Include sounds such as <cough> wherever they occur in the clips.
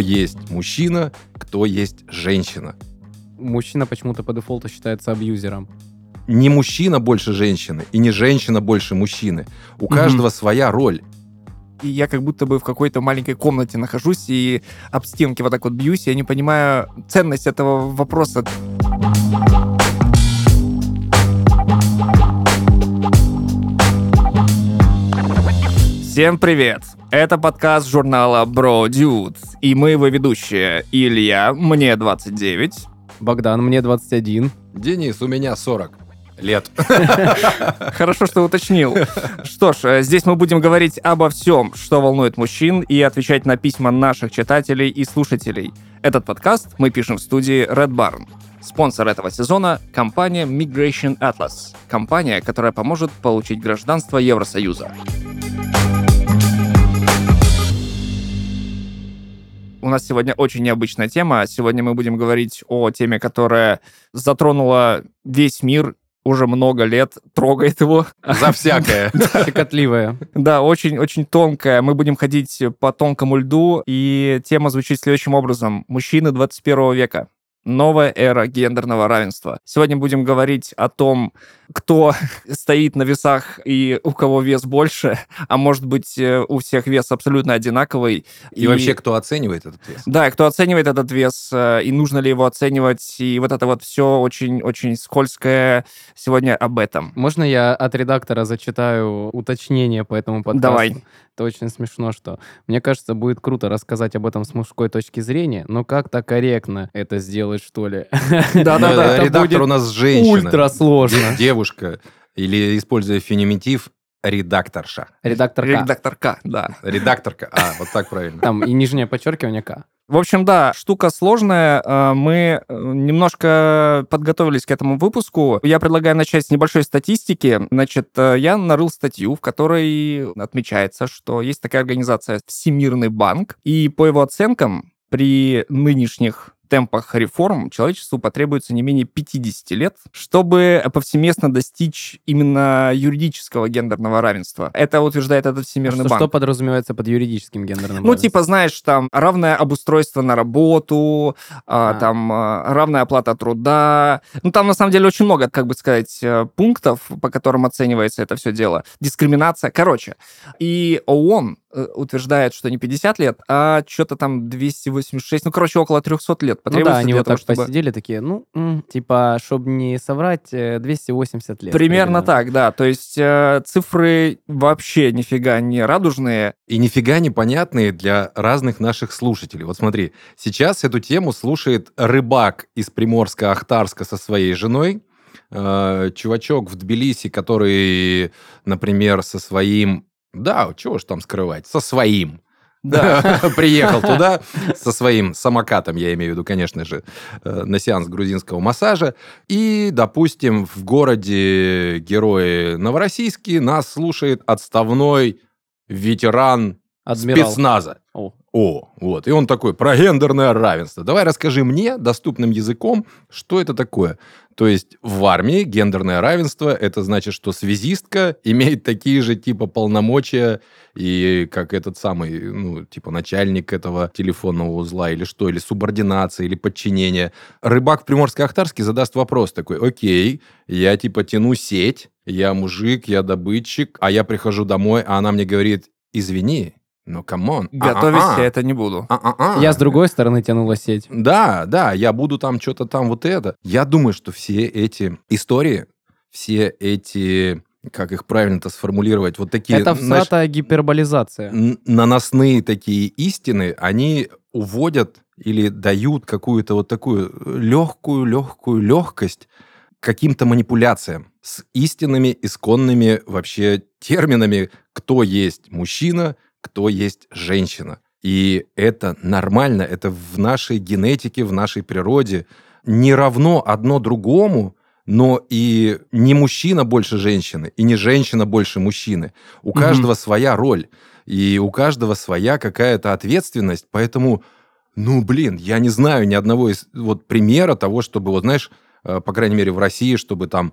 кто есть мужчина, кто есть женщина. Мужчина почему-то по дефолту считается абьюзером. Не мужчина больше женщины и не женщина больше мужчины. У каждого своя роль. И я как будто бы в какой-то маленькой комнате нахожусь и об стенки вот так вот бьюсь. Я не понимаю ценность этого вопроса. Всем привет! Это подкаст журнала Bro Dude, и мы его ведущие. Илья, мне 29. Богдан, мне 21. Денис, у меня 40 лет. <laughs> Хорошо, что уточнил. Что ж, э, здесь мы будем говорить обо всем, что волнует мужчин, и отвечать на письма наших читателей и слушателей. Этот подкаст мы пишем в студии Red Barn. Спонсор этого сезона — компания Migration Atlas. Компания, которая поможет получить гражданство Евросоюза. У нас сегодня очень необычная тема. Сегодня мы будем говорить о теме, которая затронула весь мир уже много лет, трогает его. За всякое. Щекотливая. <laughs> Да, очень-очень тонкая. Мы будем ходить по тонкому льду, и тема звучит следующим образом. Мужчины 21 века. Новая эра гендерного равенства. Сегодня будем говорить о том, кто <laughs> стоит на весах и у кого вес больше, а может быть э, у всех вес абсолютно одинаковый. И, вообще, кто оценивает этот вес? Да, и кто оценивает этот вес, э, и нужно ли его оценивать, и вот это вот все очень-очень скользкое сегодня об этом. Можно я от редактора зачитаю уточнение по этому подкасту? Давай. Это очень смешно, что мне кажется, будет круто рассказать об этом с мужской точки зрения, но как-то корректно это сделать, что ли. Да-да-да, Редактор у нас женщина. Ультра сложно. Де- Девушка. Или, используя феминитив, редакторша. Редактор К. Редакторка, да. Редакторка. А, вот так правильно. Там и нижнее подчеркивание К. В общем, да, штука сложная. Э, Мы э, немножко подготовились к этому выпуску. Я предлагаю начать с небольшой статистики. Значит, э, я нарыл статью, в которой отмечается, что есть такая организация Всемирный банк, и по его оценкам при нынешних темпах реформ человечеству потребуется не менее 50 лет, чтобы повсеместно достичь именно юридического гендерного равенства. Это утверждает этот Всемирный Что, банк. что подразумевается под юридическим гендерным Ну, типа, знаешь, там равное обустройство на работу, а, А. там а, равная оплата труда. Ну, там на самом деле очень много, как бы сказать, э, пунктов, по которым оценивается это все дело. Дискриминация. Короче. И ООН э, утверждает, что не 50 лет, а что-то там 286, ну, короче, около 300 лет Ну потребуется да, они вот того, так чтобы... посидели такие, ну, типа, чтобы не соврать, э, 280 лет. Примерно примерно. так, да. То есть э, цифры вообще нифига не радужные. И нифига непонятные для разных наших слушателей. Вот смотри, сейчас эту тему слушает рыбак из Приморска-Ахтарска со своей женой, э, чувачок в Тбилиси, который, например, со своим... Да, чего ж там скрывать? Со своим. Да. <laughs> Приехал туда <laughs> со своим самокатом, я имею в виду, конечно же, э, на сеанс грузинского массажа. И, допустим, в городе Герои Новороссийске нас слушает отставной ветеран Адмирал. спецназа. О. О, вот. И он такой, про гендерное равенство. Давай расскажи мне доступным языком, что это такое. То есть в армии гендерное равенство, это значит, что связистка имеет такие же типа полномочия, и как этот самый, ну, типа начальник этого телефонного узла, или что, или субординация, или подчинение. Рыбак в Приморско-Ахтарске задаст вопрос такой, окей, я типа тяну сеть, я мужик, я добытчик, а я прихожу домой, а она мне говорит, извини, ну, come on. Готовить я это не буду. А-а-а. Я с другой стороны тянула сеть. Да, да, я буду там что-то там вот это. Я думаю, что все эти истории, все эти, как их правильно-то сформулировать, вот такие, Это всратая гиперболизация. наносные такие истины, они уводят или дают какую-то вот такую легкую, легкую легкость каким-то манипуляциям с истинными, исконными вообще терминами, кто есть мужчина, кто есть женщина. И это нормально, это в нашей генетике, в нашей природе. Не равно одно другому, но и не мужчина больше женщины, и не женщина больше мужчины. У Мгм. каждого своя роль, и у каждого своя какая-то ответственность, поэтому, ну, блин, я не знаю ни одного из, вот, примера того, чтобы, вот, знаешь, э, по крайней мере, в России, чтобы там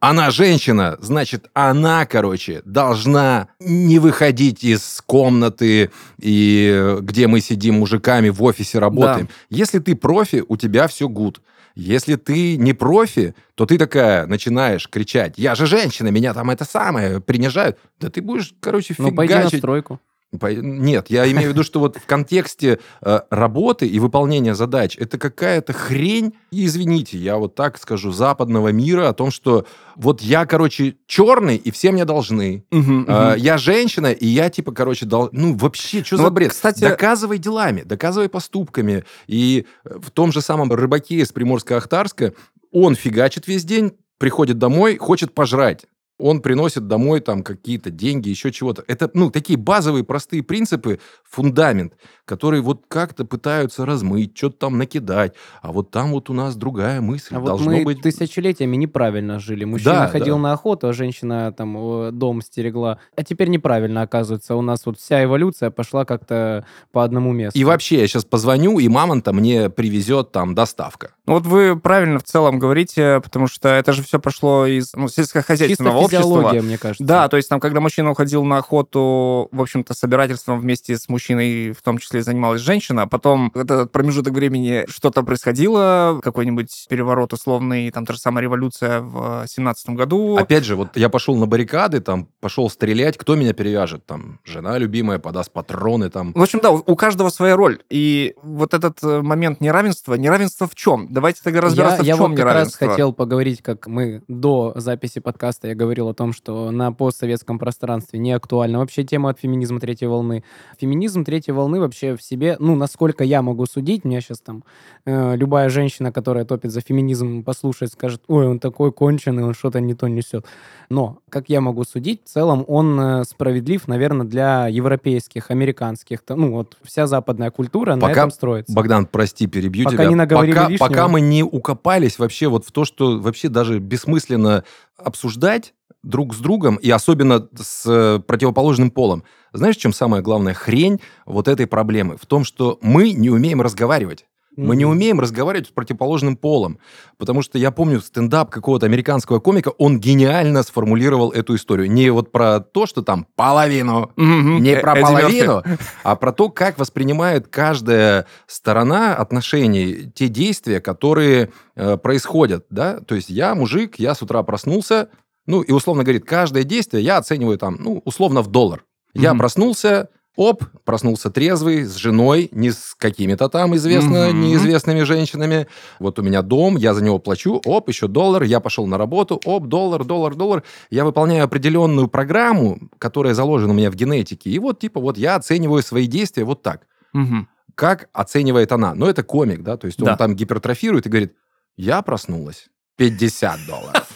Она женщина, значит, она, короче, должна не выходить из комнаты, и где мы сидим мужиками в офисе работаем. Если ты профи, у тебя все гуд. Если ты не профи, то ты такая начинаешь кричать, я же женщина, меня там это самое принижают. Да ты будешь, короче, Ну, пойди на фигачить. стройку. Нет, я имею в виду, что вот в контексте э, работы и выполнения задач это какая-то хрень, и извините, я вот так скажу, западного мира о том, что вот я, короче, черный, и все мне должны. Э, я женщина, и я, типа, короче, дол... ну, вообще, что Ну за бред? кстати- Доказывай делами, доказывай поступками. И э, в том же самом рыбаке из Приморска-Ахтарска он фигачит весь день, приходит домой, хочет пожрать. Он приносит домой там какие-то деньги, еще чего-то. Это, ну, такие базовые простые принципы, фундамент, которые вот как-то пытаются размыть, что-то там накидать. А вот там вот у нас другая мысль. А вот Должно мы быть... тысячелетиями неправильно жили. Мужчина Да, ходил да. на охоту, а женщина там дом стерегла. А теперь неправильно, оказывается. У нас вот вся эволюция пошла как-то по одному месту. И вообще, я сейчас позвоню, и мамонта мне привезет там доставка. Ну вот вы правильно в целом говорите, потому что это же все пошло из ну, сельскохозяйственного общества. физиология, мне кажется. Да, то есть там, когда мужчина уходил на охоту, в общем-то, собирательством вместе с мужчиной, в том числе занималась женщина, а потом этот промежуток времени что-то происходило, какой-нибудь переворот условный, там та же самая революция в семнадцатом году. Опять же, вот я пошел на баррикады, там, пошел стрелять, кто меня перевяжет? Там, жена любимая подаст патроны, там. В общем, да, у каждого своя роль. И вот этот э, момент неравенства, неравенство в чем? Давайте тогда разбираться, я, я в чем вот как раз неравенство. хотел поговорить, как мы до записи подкаста я говорил о том, что на постсоветском пространстве не актуальна вообще тема от феминизма третьей волны. Феминизм третьей волны вообще в себе, ну, насколько я могу судить, мне сейчас там э, любая женщина, которая топит за феминизм, послушает, скажет, ой, он такой конченый, он что-то не то несет. Но, как я могу судить, в целом он э, справедлив, наверное, для европейских, американских, ну, вот вся западная культура на Пока этом строится. Богдан, прости, перебью Пока тебя. не наговорили пока, лишнего. пока мы не укопались вообще вот в то, что вообще даже бессмысленно обсуждать друг с другом, и особенно с э, противоположным полом. Знаешь, в чем самая главная хрень вот этой проблемы? В том, что мы не умеем разговаривать. Мы не Мгм. умеем разговаривать с противоположным полом. Потому что я помню стендап какого-то американского комика, он гениально сформулировал эту историю. Не вот про то, что там половину Мгм. не Э- про половину, а про то, как воспринимает каждая сторона отношений те действия, которые э, происходят, да? То есть я мужик, я с утра проснулся, ну и условно говорит, каждое действие я оцениваю там, ну условно в доллар. Я Мгм. проснулся, оп, проснулся трезвый, с женой, не с какими-то там известно Мгм. неизвестными женщинами. Вот у меня дом, я за него плачу, оп, еще доллар, я пошел на работу, оп, доллар, доллар, доллар. Я выполняю определенную программу, которая заложена у меня в генетике, и вот типа вот я оцениваю свои действия вот так. Мгм. Как оценивает она? Ну, это комик, да, то есть он Да. там гипертрофирует и говорит, я проснулась, 50 долларов.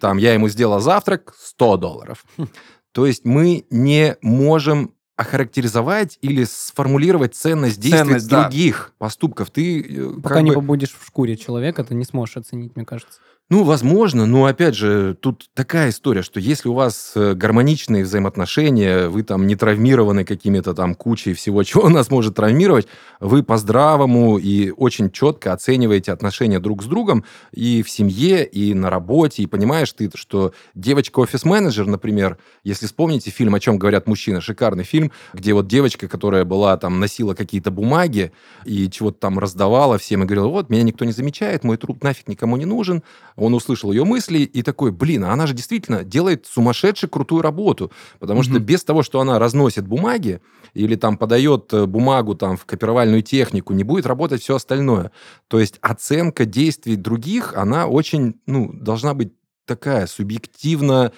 Там я ему сделал завтрак, 100 долларов. То есть мы не можем охарактеризовать или сформулировать ценность действий Ценность, да. других поступков. Ты э, Пока не бы- побудешь в шкуре человека, ты не сможешь оценить, мне кажется. Ну, возможно, но опять же, тут такая история, что если у вас э, гармоничные взаимоотношения, вы там не травмированы какими-то там кучей всего, <laughs> чего нас может травмировать, вы по-здравому и очень четко оцениваете отношения друг с другом и в семье, и на работе, и понимаешь ты, что девочка-офис-менеджер, например, если вспомните фильм «О чем говорят мужчины», шикарный фильм, где вот девочка, которая была там, носила какие-то бумаги и чего-то там раздавала всем и говорила, вот, меня никто не замечает, мой труд нафиг никому не нужен, он услышал ее мысли и такой, блин, а она же действительно делает сумасшедшую крутую работу, потому что Мгм. без того, что она разносит бумаги или там подает э, бумагу там в копировальную технику, не будет работать все остальное. То есть оценка действий других, она очень, ну, должна быть такая субъективно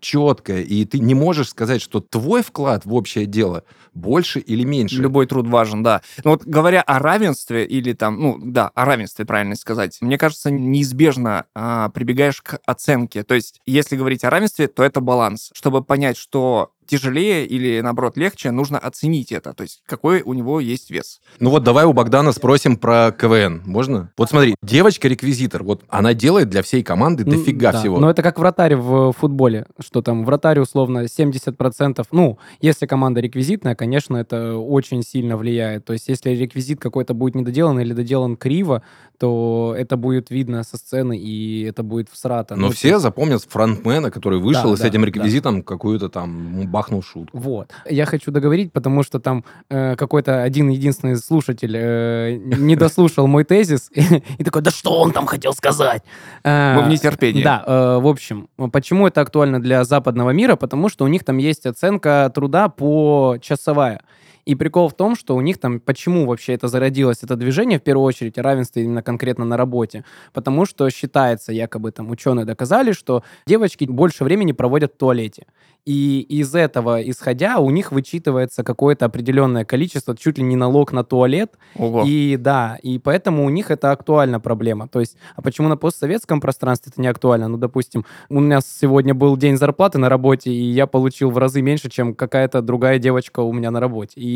четкая, и ты не можешь сказать, что твой вклад в общее дело больше или меньше. Любой труд важен, да. Но вот говоря о равенстве или там, ну да, о равенстве, правильно сказать, мне кажется, неизбежно а, прибегаешь к оценке. То есть, если говорить о равенстве, то это баланс. Чтобы понять, что тяжелее или, наоборот, легче, нужно оценить это, то есть какой у него есть вес. Ну вот давай у Богдана спросим про КВН. Можно? Вот смотри, девочка-реквизитор, вот она делает для всей команды Ну, дофига да. всего. Но это как вратарь в футболе, что там вратарь условно 70%, ну, если команда реквизитная, конечно, это очень сильно влияет. То есть если реквизит какой-то будет недоделан или доделан криво, то это будет видно со сцены, и это будет всрато. Но Ну, все запомнят фронтмена, который вышел Да, и с да, этим да. реквизитом какую-то там бахнул шутку. Вот. Я хочу договорить, потому что там э, какой-то один единственный слушатель э, <laughs> не дослушал мой тезис и такой, да что он там хотел сказать? Э, Мы в нетерпении. Да, э, в общем, почему это актуально для западного мира? Потому что у них там есть оценка труда по часовая. И прикол в том, что у них там, почему вообще это зародилось, это движение, в первую очередь, о равенстве именно конкретно на работе? Потому что считается, якобы там ученые доказали, что девочки больше времени проводят в туалете. И из этого, исходя, у них вычитывается какое-то определенное количество, чуть ли не налог на туалет. Ого. И да, и поэтому у них это актуальна проблема. То есть, а почему на постсоветском пространстве это не актуально? Ну, допустим, у меня сегодня был день зарплаты на работе, и я получил в разы меньше, чем какая-то другая девочка у меня на работе. И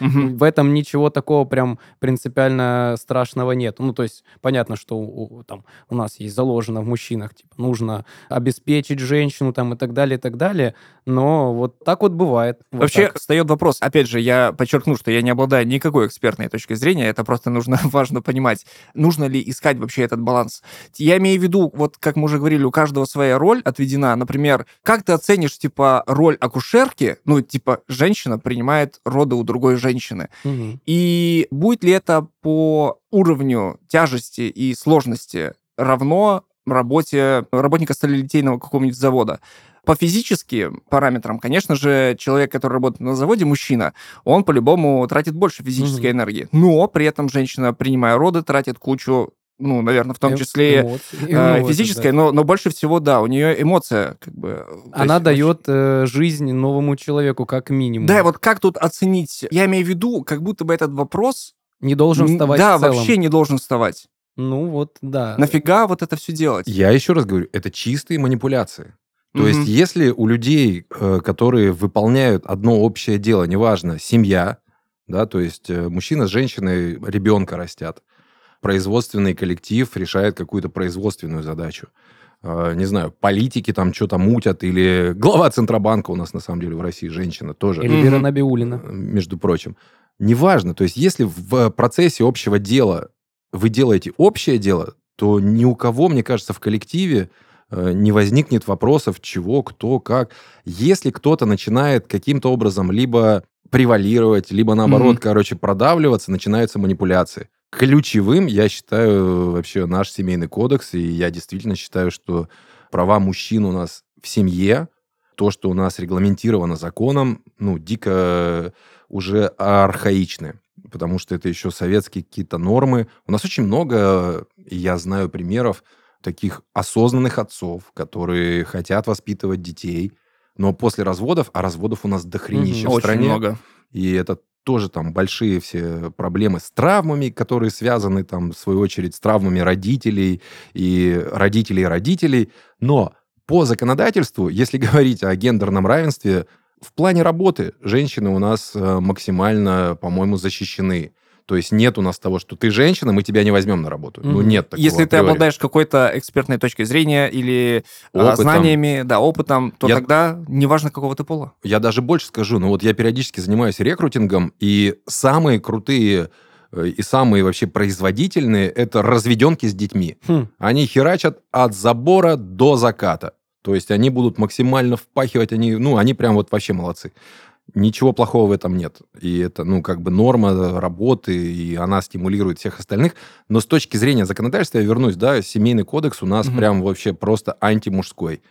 Мгм. в этом ничего такого прям принципиально страшного нет. Ну, то есть, понятно, что у, там, у нас есть заложено в мужчинах, типа, нужно обеспечить женщину там и так далее, и так далее. Но вот так вот бывает. Вот Вообще так. встает вопрос, опять же, я подчеркну, что я не обладаю никакой экспертной точкой зрения, это просто нужно <laughs> важно понимать, нужно ли искать вообще этот баланс. Я имею в виду, вот как мы уже говорили, у каждого своя роль отведена. Например, как ты оценишь, типа, роль акушерки, ну, типа, женщина принимает роды у другой женщины, Мгм. и будет ли это по уровню тяжести и сложности равно работе работника сталелитейного какого-нибудь завода? По физическим параметрам, конечно же, человек, который работает на заводе, мужчина, он по-любому тратит больше физической Мгм. энергии. Но при этом женщина, принимая роды, тратит кучу, ну, наверное, в том Эм- числе эмоций. э, да. но, но больше всего, да, у нее эмоция, как бы. то Она есть дает э, жизнь новому человеку, как минимум. Да, вот как тут оценить? Я имею в виду, как будто бы этот вопрос Не должен вставать Да, в целом. вообще не должен вставать. Ну вот, да. Нафига вот это все делать? Я еще раз говорю, это чистые манипуляции. То Мгм. есть, если у людей, э, которые выполняют одно общее дело, неважно, семья, да, то есть э, мужчина с женщиной ребенка растят, производственный коллектив решает какую-то производственную задачу. Э, Не знаю, политики там что-то мутят, или глава Центробанка у нас, на самом деле, в России женщина тоже. Эльвира Мгм. Набиулина. между прочим. Неважно, то есть если в процессе общего дела вы делаете общее дело, то ни у кого, мне кажется, в коллективе э, не возникнет вопросов, чего, кто, как. Если кто-то начинает каким-то образом либо превалировать, либо наоборот, Мгм. короче, продавливаться, начинаются манипуляции. Ключевым я считаю вообще наш семейный кодекс, и я действительно считаю, что права мужчин у нас в семье, то, что у нас регламентировано законом, ну, дико уже архаичны, потому что это еще советские какие-то нормы. У нас очень много, я знаю примеров, таких осознанных отцов, которые хотят воспитывать детей, но после разводов, а разводов у нас дохренища Мгм. в Очень стране, много. и это тоже там большие все проблемы с травмами, которые связаны там, в свою очередь, с травмами родителей и родителей родителей. Но по законодательству, <laughs> если говорить о гендерном равенстве, в плане работы женщины у нас э, максимально, по-моему, защищены. То есть нет у нас того, что ты женщина, мы тебя не возьмем на работу. Ну, Мгм. нет такого Если ты априори. обладаешь какой-то экспертной точкой зрения или а, Опытом. знаниями, да, опытом, то Я- тогда неважно, какого ты пола. Я даже больше скажу, ну вот я периодически занимаюсь рекрутингом, и самые крутые э, и самые вообще производительные это разведенки с детьми. Хм. Они херачат от забора до заката. То есть они будут максимально впахивать, они, ну, они прям вот вообще молодцы. Ничего плохого в этом нет. И это, ну, как бы норма работы, и она стимулирует всех остальных. Но с точки зрения законодательства, я вернусь, да, семейный кодекс у нас Мгм. прям вообще просто антимужской.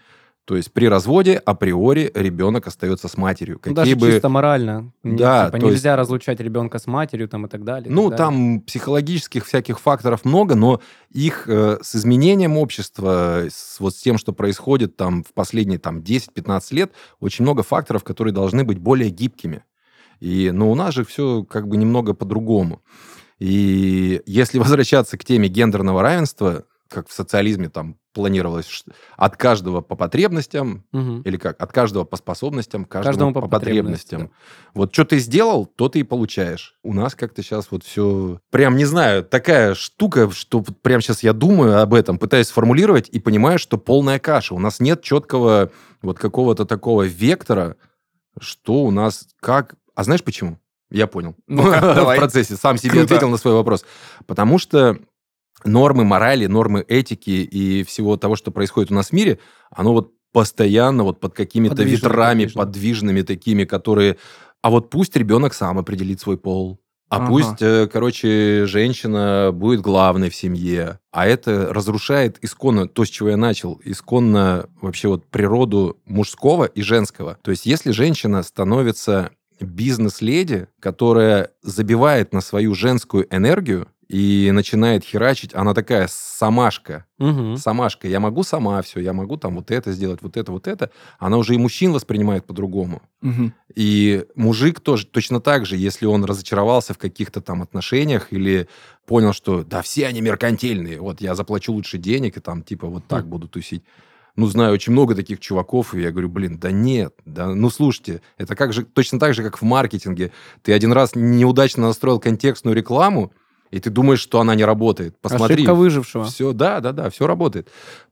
То есть при разводе априори ребенок остается с матерью. Ну, Какие Даже бы... чисто морально. Да, типа, то есть- нельзя разлучать ребенка с матерью там и так далее. и Ну, так далее. там психологических всяких факторов много, но их э, с изменением общества, с, вот с тем, что происходит там в последние там 10-15 лет, очень много факторов, которые должны быть более гибкими. И, но у нас же все как бы немного по-другому. И если <laughs> возвращаться к теме гендерного равенства, как в социализме там планировалось от каждого по потребностям, Мгм. или как? От каждого по способностям, каждому, Каждому по, по потребностям. потребностям, Вот что ты сделал, то ты и получаешь. У нас как-то сейчас вот все... Прям, не знаю, такая штука, что прям сейчас я думаю об этом, пытаюсь сформулировать и понимаю, что полная каша. У нас нет четкого вот какого-то такого вектора, что у нас как... А знаешь почему? Я понял. Ну-ка, <laughs> В процессе сам себе Круто. ответил на свой вопрос. Потому что нормы морали, нормы этики и всего того, что происходит у нас в мире, оно вот постоянно вот под какими-то Подвижно, ветрами подвижно. подвижными такими, которые... А вот пусть ребенок сам определит свой пол. А Ага. пусть, э, короче, женщина будет главной в семье. А это разрушает исконно то, с чего я начал, исконно вообще вот природу мужского и женского. То есть если женщина становится бизнес-леди, которая забивает на свою женскую энергию и начинает херачить, она такая самашка, Мгм. самашка, я могу сама все, я могу там вот это сделать, вот это, вот это. Она уже и мужчин воспринимает по-другому. Мгм. И мужик тоже точно так же, если он разочаровался в каких-то там отношениях или понял, что да, все они меркантильные, вот я заплачу лучше денег и там типа вот так Хм. буду тусить. Ну, знаю очень много таких чуваков, и я говорю, блин, да нет, да, ну, слушайте, это как же, точно так же, как в маркетинге. Ты один раз неудачно настроил контекстную рекламу, и ты думаешь, что она не работает. Посмотри. Ошибка выжившего. Все, да, да, да, все работает.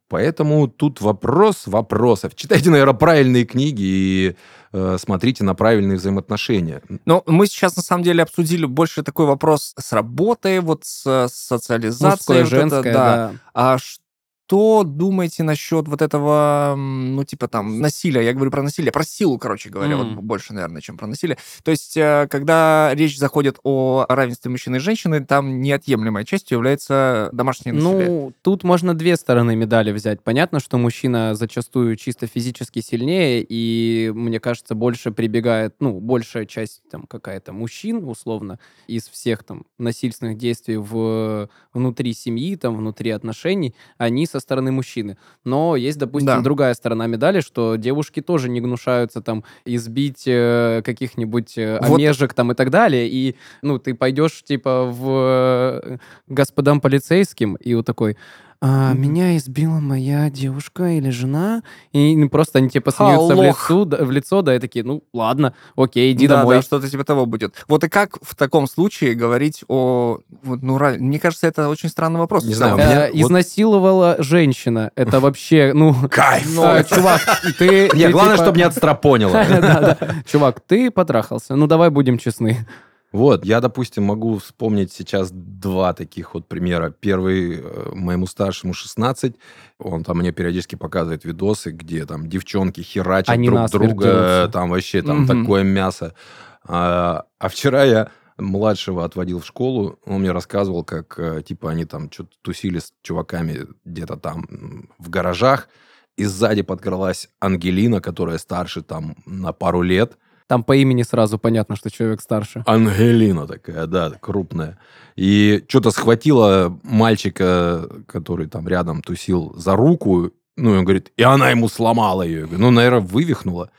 Поэтому тут вопрос вопросов. Читайте, наверное, правильные книги и э, смотрите на правильные взаимоотношения. Ну, мы сейчас, на самом деле, обсудили больше такой вопрос с работой, вот с э, социализацией. Мужское, вот это, женское, да. да. А что думаете насчет вот этого, ну, типа там, насилия? Я говорю про насилие, про силу, короче говоря, М. вот больше, наверное, чем про насилие. То есть, э, когда речь заходит о равенстве мужчины и женщины, там неотъемлемой частью является домашнее насилие. Ну, тут можно две стороны медали взять. Понятно, что мужчина зачастую чисто физически сильнее, и, мне кажется, больше прибегает, ну, большая часть там какая-то мужчин, условно, из всех там насильственных действий в, внутри семьи, там, внутри отношений, они со стороны мужчины. Но есть, допустим, Да. другая сторона медали, что девушки тоже не гнушаются там избить э, каких-нибудь э, Вот. омежек там и так далее, и, ну, ты пойдешь, типа, в э, господам полицейским, и вот такой, «А, Мгм. меня избила моя девушка или жена, и ну, просто они типа смеются в лицо, да, в лицо, да, и такие, ну, ладно, окей, иди да, домой. да, что-то типа того будет. Вот и как в таком случае говорить о... вот, ну, ра- мне кажется, это очень странный вопрос. Не знаю, меня Э, вот- Изнасиловала женщина. Это вообще, ну... <laughs> Кайф! э, Чувак, ты... Не, ты, главное, типа- чтобы не отстрапонило. Да-да. <laughs> Чувак, ты потрахался. Ну, давай будем честны. Вот, я, допустим, могу вспомнить сейчас два таких вот примера. Первый, э, моему старшему 16, он там мне периодически показывает видосы, где там девчонки херачат Они друг друга, там вообще там Мгм. такое мясо. А, а вчера я младшего отводил в школу, он мне рассказывал, как, э, типа, они там что-то тусили с чуваками где-то там в гаражах, и сзади подкралась Ангелина, которая старше там на пару лет, Там по имени сразу понятно, что человек старше. Ангелина такая, да, крупная. И что-то схватила мальчика, который там рядом тусил, за руку. Ну, и он говорит, и она ему сломала ее. Ну, наверное, вывихнула.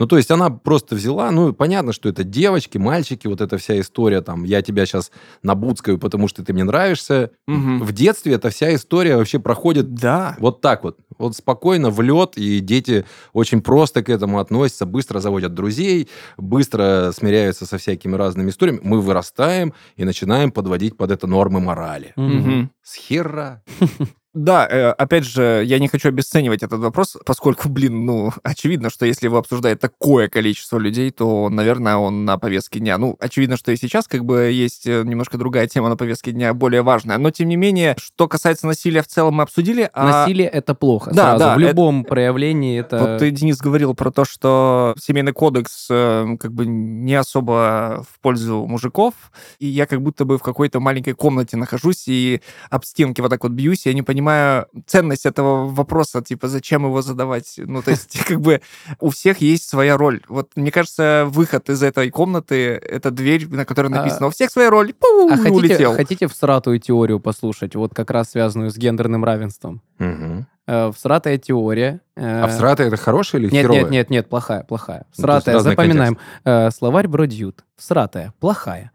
Ну, то есть она просто взяла, ну, понятно, что это девочки, мальчики, вот эта вся история, там, я тебя сейчас набуцкаю, потому что ты мне нравишься. Мгм. В детстве эта вся история вообще проходит Да. вот так вот. Вот спокойно в лед, и дети очень просто к этому относятся, быстро заводят друзей, быстро смиряются со всякими разными историями. Мы вырастаем и начинаем подводить под это нормы морали. Мгм. С хера. <laughs> Да, э, опять же, я не хочу обесценивать этот вопрос, поскольку, блин, ну, <laughs> очевидно, что если его обсуждает такое количество людей, то, наверное, он на повестке дня. Ну, очевидно, что и сейчас как бы есть э, немножко другая тема на повестке дня, более важная. Но, тем не менее, что касается насилия в целом, мы обсудили. а- Насилие это плохо. Да, сразу. да, В любом проявлении это... Вот ты, Денис, говорил про то, что семейный кодекс э, как бы не особо в пользу мужиков, и я как будто бы в какой-то маленькой комнате нахожусь и об стенки вот так вот бьюсь, я не понимаю ценность этого вопроса, типа, зачем его задавать? Ну, то есть, <laughs> как бы у всех есть своя роль. Вот, мне кажется, выход из этой комнаты — это дверь, на которой А- написано «У всех своя роль». Пу, А хотите, улетел. хотите всратую теорию послушать, вот как раз связанную с гендерным равенством? Мгм. Э, всратая теория... э, А всратая это хорошая или Нет, херовая? нет, нет, нет, плохая, плохая. Ну, Всратая, разный запоминаем. Э, словарь Бродьют. Всратая, плохая.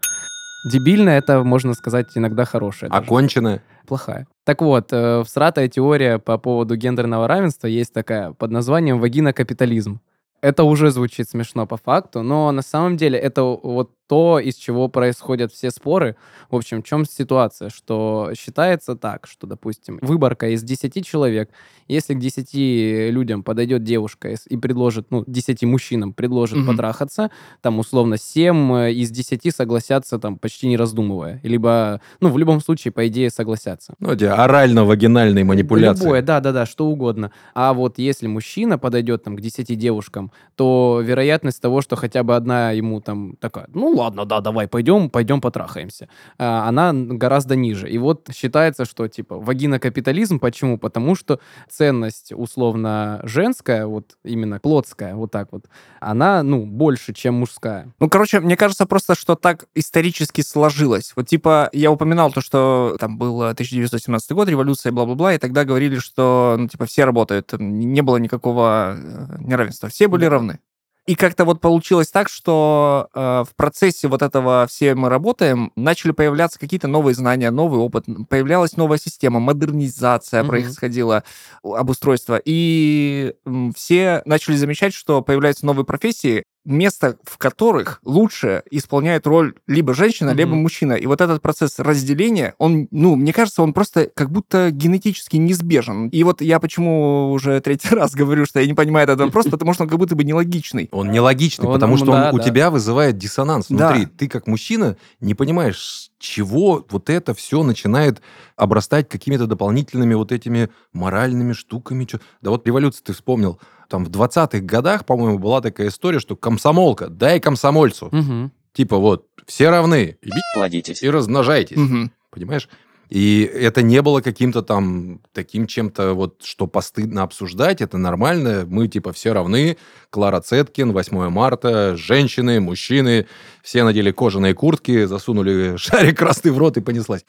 Дебильная это, можно сказать, иногда хорошая. даже. Окончено. Плохая. Так вот, э, всратая теория по поводу гендерного равенства есть такая под названием вагинокапитализм. Это уже звучит смешно по факту, но на самом деле это вот то, из чего происходят все споры. В общем, в чем ситуация? Что считается так, что, допустим, выборка из 10 человек, если к 10 людям подойдет девушка и предложит, ну, 10 мужчинам предложит Мгм. потрахаться, там, условно, 7 из 10 согласятся, там, почти не раздумывая. Либо, ну, в любом случае, по идее, согласятся. Ну, эти орально-вагинальные манипуляции. Любое, да-да-да, что угодно. А вот если мужчина подойдет там к 10 девушкам, то вероятность того, что хотя бы одна ему там такая, ну ладно, да, давай, пойдем, пойдем потрахаемся, а, она гораздо ниже. И вот считается, что типа вагинокапитализм, почему? Потому что ценность условно женская, вот именно плотская, вот так вот, она, ну, больше, чем мужская. Ну, короче, мне кажется просто, что так исторически сложилось. Вот типа я упоминал то, что там был э, 1917 год, революция, бла-бла-бла, и тогда говорили, что, ну, типа, все работают, не было никакого э, неравенства, все были равны. И как-то вот получилось так, что э, в процессе вот этого все мы работаем, начали появляться какие-то новые знания, новый опыт, появлялась новая система, модернизация Мгм. происходила, обустройство, и все начали замечать, что появляются новые профессии, место в которых лучше исполняет роль либо женщина, Мгм. либо мужчина. И вот этот процесс разделения, он, ну, мне кажется, он просто как будто генетически неизбежен. И вот я почему уже третий раз говорю, что я не понимаю этот вопрос, потому что он как будто бы нелогичный. Он нелогичный, Он- потому что он да, у тебя вызывает диссонанс Да. внутри. Ты как мужчина не понимаешь, чего вот это все начинает обрастать какими-то дополнительными вот этими моральными штуками. Да вот революцию ты вспомнил. Там в 20-х годах, по-моему, была такая история, что комсомолка, дай комсомольцу. Мгм. Типа вот, все равны, и, Плодитесь. и размножайтесь. Мгм. Понимаешь? И это не было каким-то там таким чем-то вот, что постыдно обсуждать, это нормально, мы типа все равны, Клара Цеткин, 8 марта, женщины, мужчины, все надели кожаные куртки, засунули <laughs> шарик красный в рот и понеслась.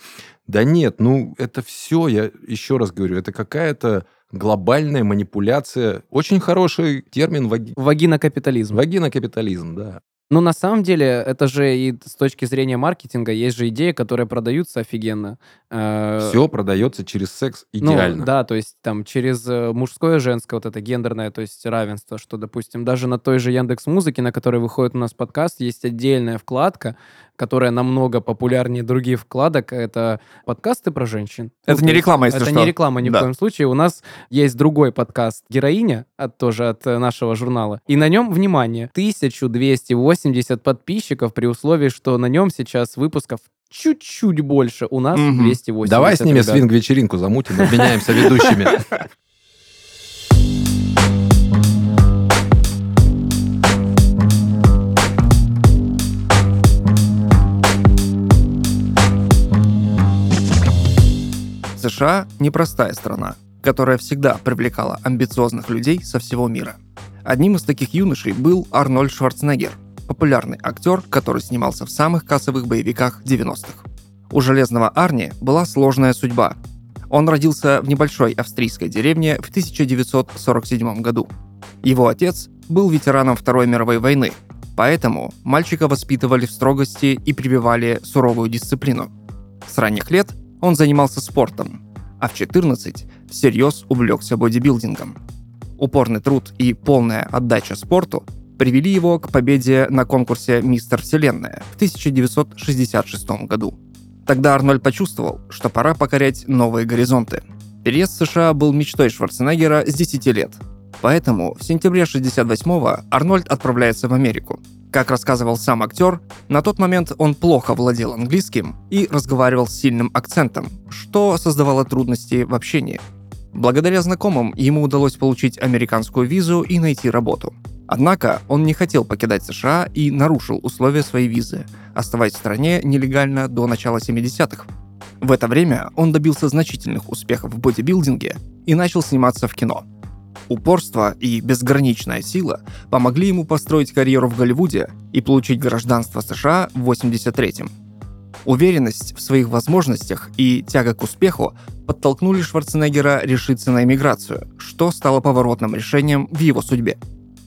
Да нет, ну это все, я еще раз говорю, это какая-то глобальная манипуляция. Очень хороший термин ваги... Вагинокапитализм. вагинокапитализм, да. Ну, на самом деле, это же и с точки зрения маркетинга есть же идеи, которые продаются офигенно. Э, Все продается через секс ну, идеально. да, то есть там через э, мужское, женское, вот это гендерное, то есть равенство, что, допустим, даже на той же Яндекс Музыке, на которой выходит у нас подкаст, есть отдельная вкладка, которая намного популярнее других вкладок. Это подкасты про женщин. Это то не реклама, если Это что. не реклама ни Да. в коем случае. У нас есть другой подкаст «Героиня», от, тоже от э, нашего журнала. И на нем, внимание, 1280 подписчиков при условии, что на нем сейчас выпусков чуть-чуть больше. У нас Мгм. 280. Давай с ними свинг-вечеринку замутим, обменяемся ведущими. <laughs> США – непростая страна, которая всегда привлекала амбициозных людей со всего мира. Одним из таких юношей был Арнольд Шварценеггер, популярный актер, который снимался в самых кассовых боевиках 90-х. У Железного Арни была сложная судьба. Он родился в небольшой австрийской деревне в 1947 году. Его отец был ветераном Второй мировой войны, поэтому мальчика воспитывали в строгости и прививали суровую дисциплину. С ранних лет он занимался спортом, а в 14 всерьез увлекся бодибилдингом. Упорный труд и полная отдача спорту привели его к победе на конкурсе «Мистер Вселенная» в 1966 году. Тогда Арнольд почувствовал, что пора покорять новые горизонты. Переезд в США был мечтой Шварценеггера с 10 лет. Поэтому в сентябре 68-го Арнольд отправляется в Америку. Как рассказывал сам актер, на тот момент он плохо владел английским и разговаривал с сильным акцентом, что создавало трудности в общении. Благодаря знакомым ему удалось получить американскую визу и найти работу. Однако он не хотел покидать США и нарушил условия своей визы, оставаясь в стране нелегально до начала 70-х. В это время он добился значительных успехов в бодибилдинге и начал сниматься в кино. Упорство и безграничная сила помогли ему построить карьеру в Голливуде и получить гражданство США в 83-м. Уверенность в своих возможностях и тяга к успеху подтолкнули Шварценеггера решиться на эмиграцию, что стало поворотным решением в его судьбе.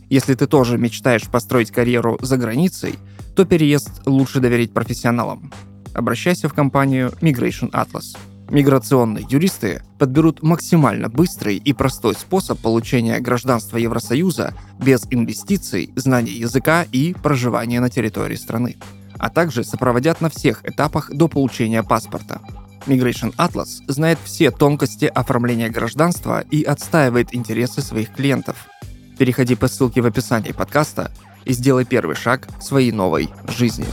Если ты тоже мечтаешь построить карьеру за границей, то переезд лучше доверить профессионалам. обращайся в компанию Migration Atlas. Миграционные юристы подберут максимально быстрый и простой способ получения гражданства Евросоюза без инвестиций, знаний языка и проживания на территории страны, а также сопроводят на всех этапах до получения паспорта. Migration Atlas знает все тонкости оформления гражданства и отстаивает интересы своих клиентов. Переходи по ссылке в описании подкаста и сделай первый шаг в своей новой жизни.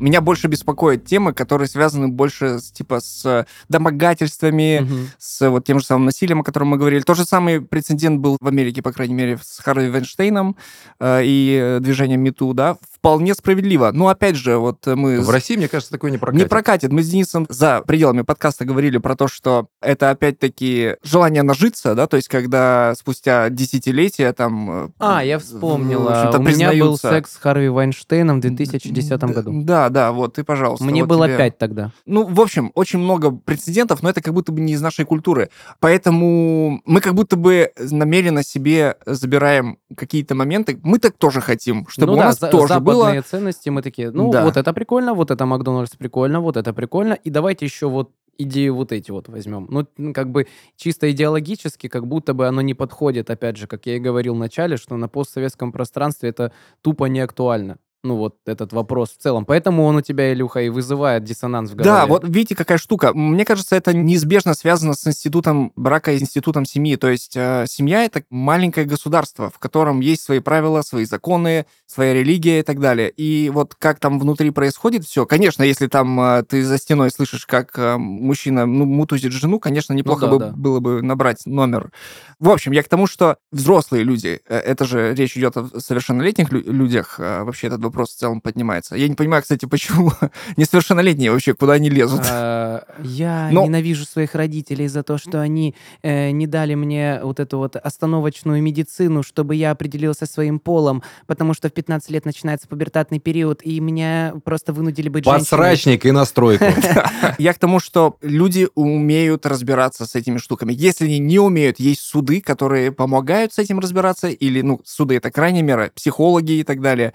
Меня больше беспокоят темы, которые связаны больше с, типа с домогательствами, Мгм. с вот тем же самым насилием, о котором мы говорили. Тот же самый прецедент был в Америке, по крайней мере, с Харви Вайнштейном э, и э, движением МИТУ, да, вполне справедливо. Но опять же, вот мы... В России, мне кажется, такое не прокатит. не прокатит. Мы с Денисом за пределами подкаста говорили про то, что это опять-таки желание нажиться, да, то есть когда спустя десятилетия там... э, А, я вспомнила. У меня был секс с Харви Вайнштейном в 2010 году. Да, да, вот, и пожалуйста. Мне вот было тебе. пять тогда. Ну, в общем, очень много прецедентов, но это как будто бы не из нашей культуры. Поэтому мы как будто бы намеренно себе забираем какие-то моменты. Мы так тоже хотим, чтобы ну у да, нас за- тоже западные было. ценности мы такие, ну Да. вот это прикольно, вот это Макдональдс прикольно, вот это прикольно, и давайте еще вот идеи вот эти вот возьмем. Ну, м, как бы чисто идеологически, как будто бы оно не подходит, опять же, как я и говорил в начале, что на постсоветском пространстве это тупо не актуально. Ну, вот этот вопрос в целом. Поэтому он у тебя, Илюха, и вызывает диссонанс в голове. Да, вот видите, какая штука. Мне кажется, это неизбежно связано с институтом брака и институтом семьи. То есть э, семья — это маленькое государство, в котором есть свои правила, свои законы, своя религия и так далее. И вот как там внутри происходит все, конечно, если там э, ты за стеной слышишь, как э, мужчина ну, мутузит жену, конечно, неплохо да, бы да. было бы набрать номер. В общем, я к тому, что взрослые люди, э, это же речь идет о совершеннолетних лю- людях, э, вообще этот вопрос в целом поднимается. Я не понимаю, кстати, почему <laughs> несовершеннолетние вообще, куда они лезут. А, Я Но- ненавижу своих родителей за то, что они э, не дали мне вот эту вот остановочную медицину, чтобы я определился своим полом, потому что в 15 лет начинается пубертатный период, и меня просто вынудили быть женщиной. Подсрачник и настройку. <laughs> Я к тому, что люди умеют разбираться с этими штуками. Если они не умеют, есть суды, которые помогают с этим разбираться, или, ну, суды — это крайняя мера, психологи и так далее.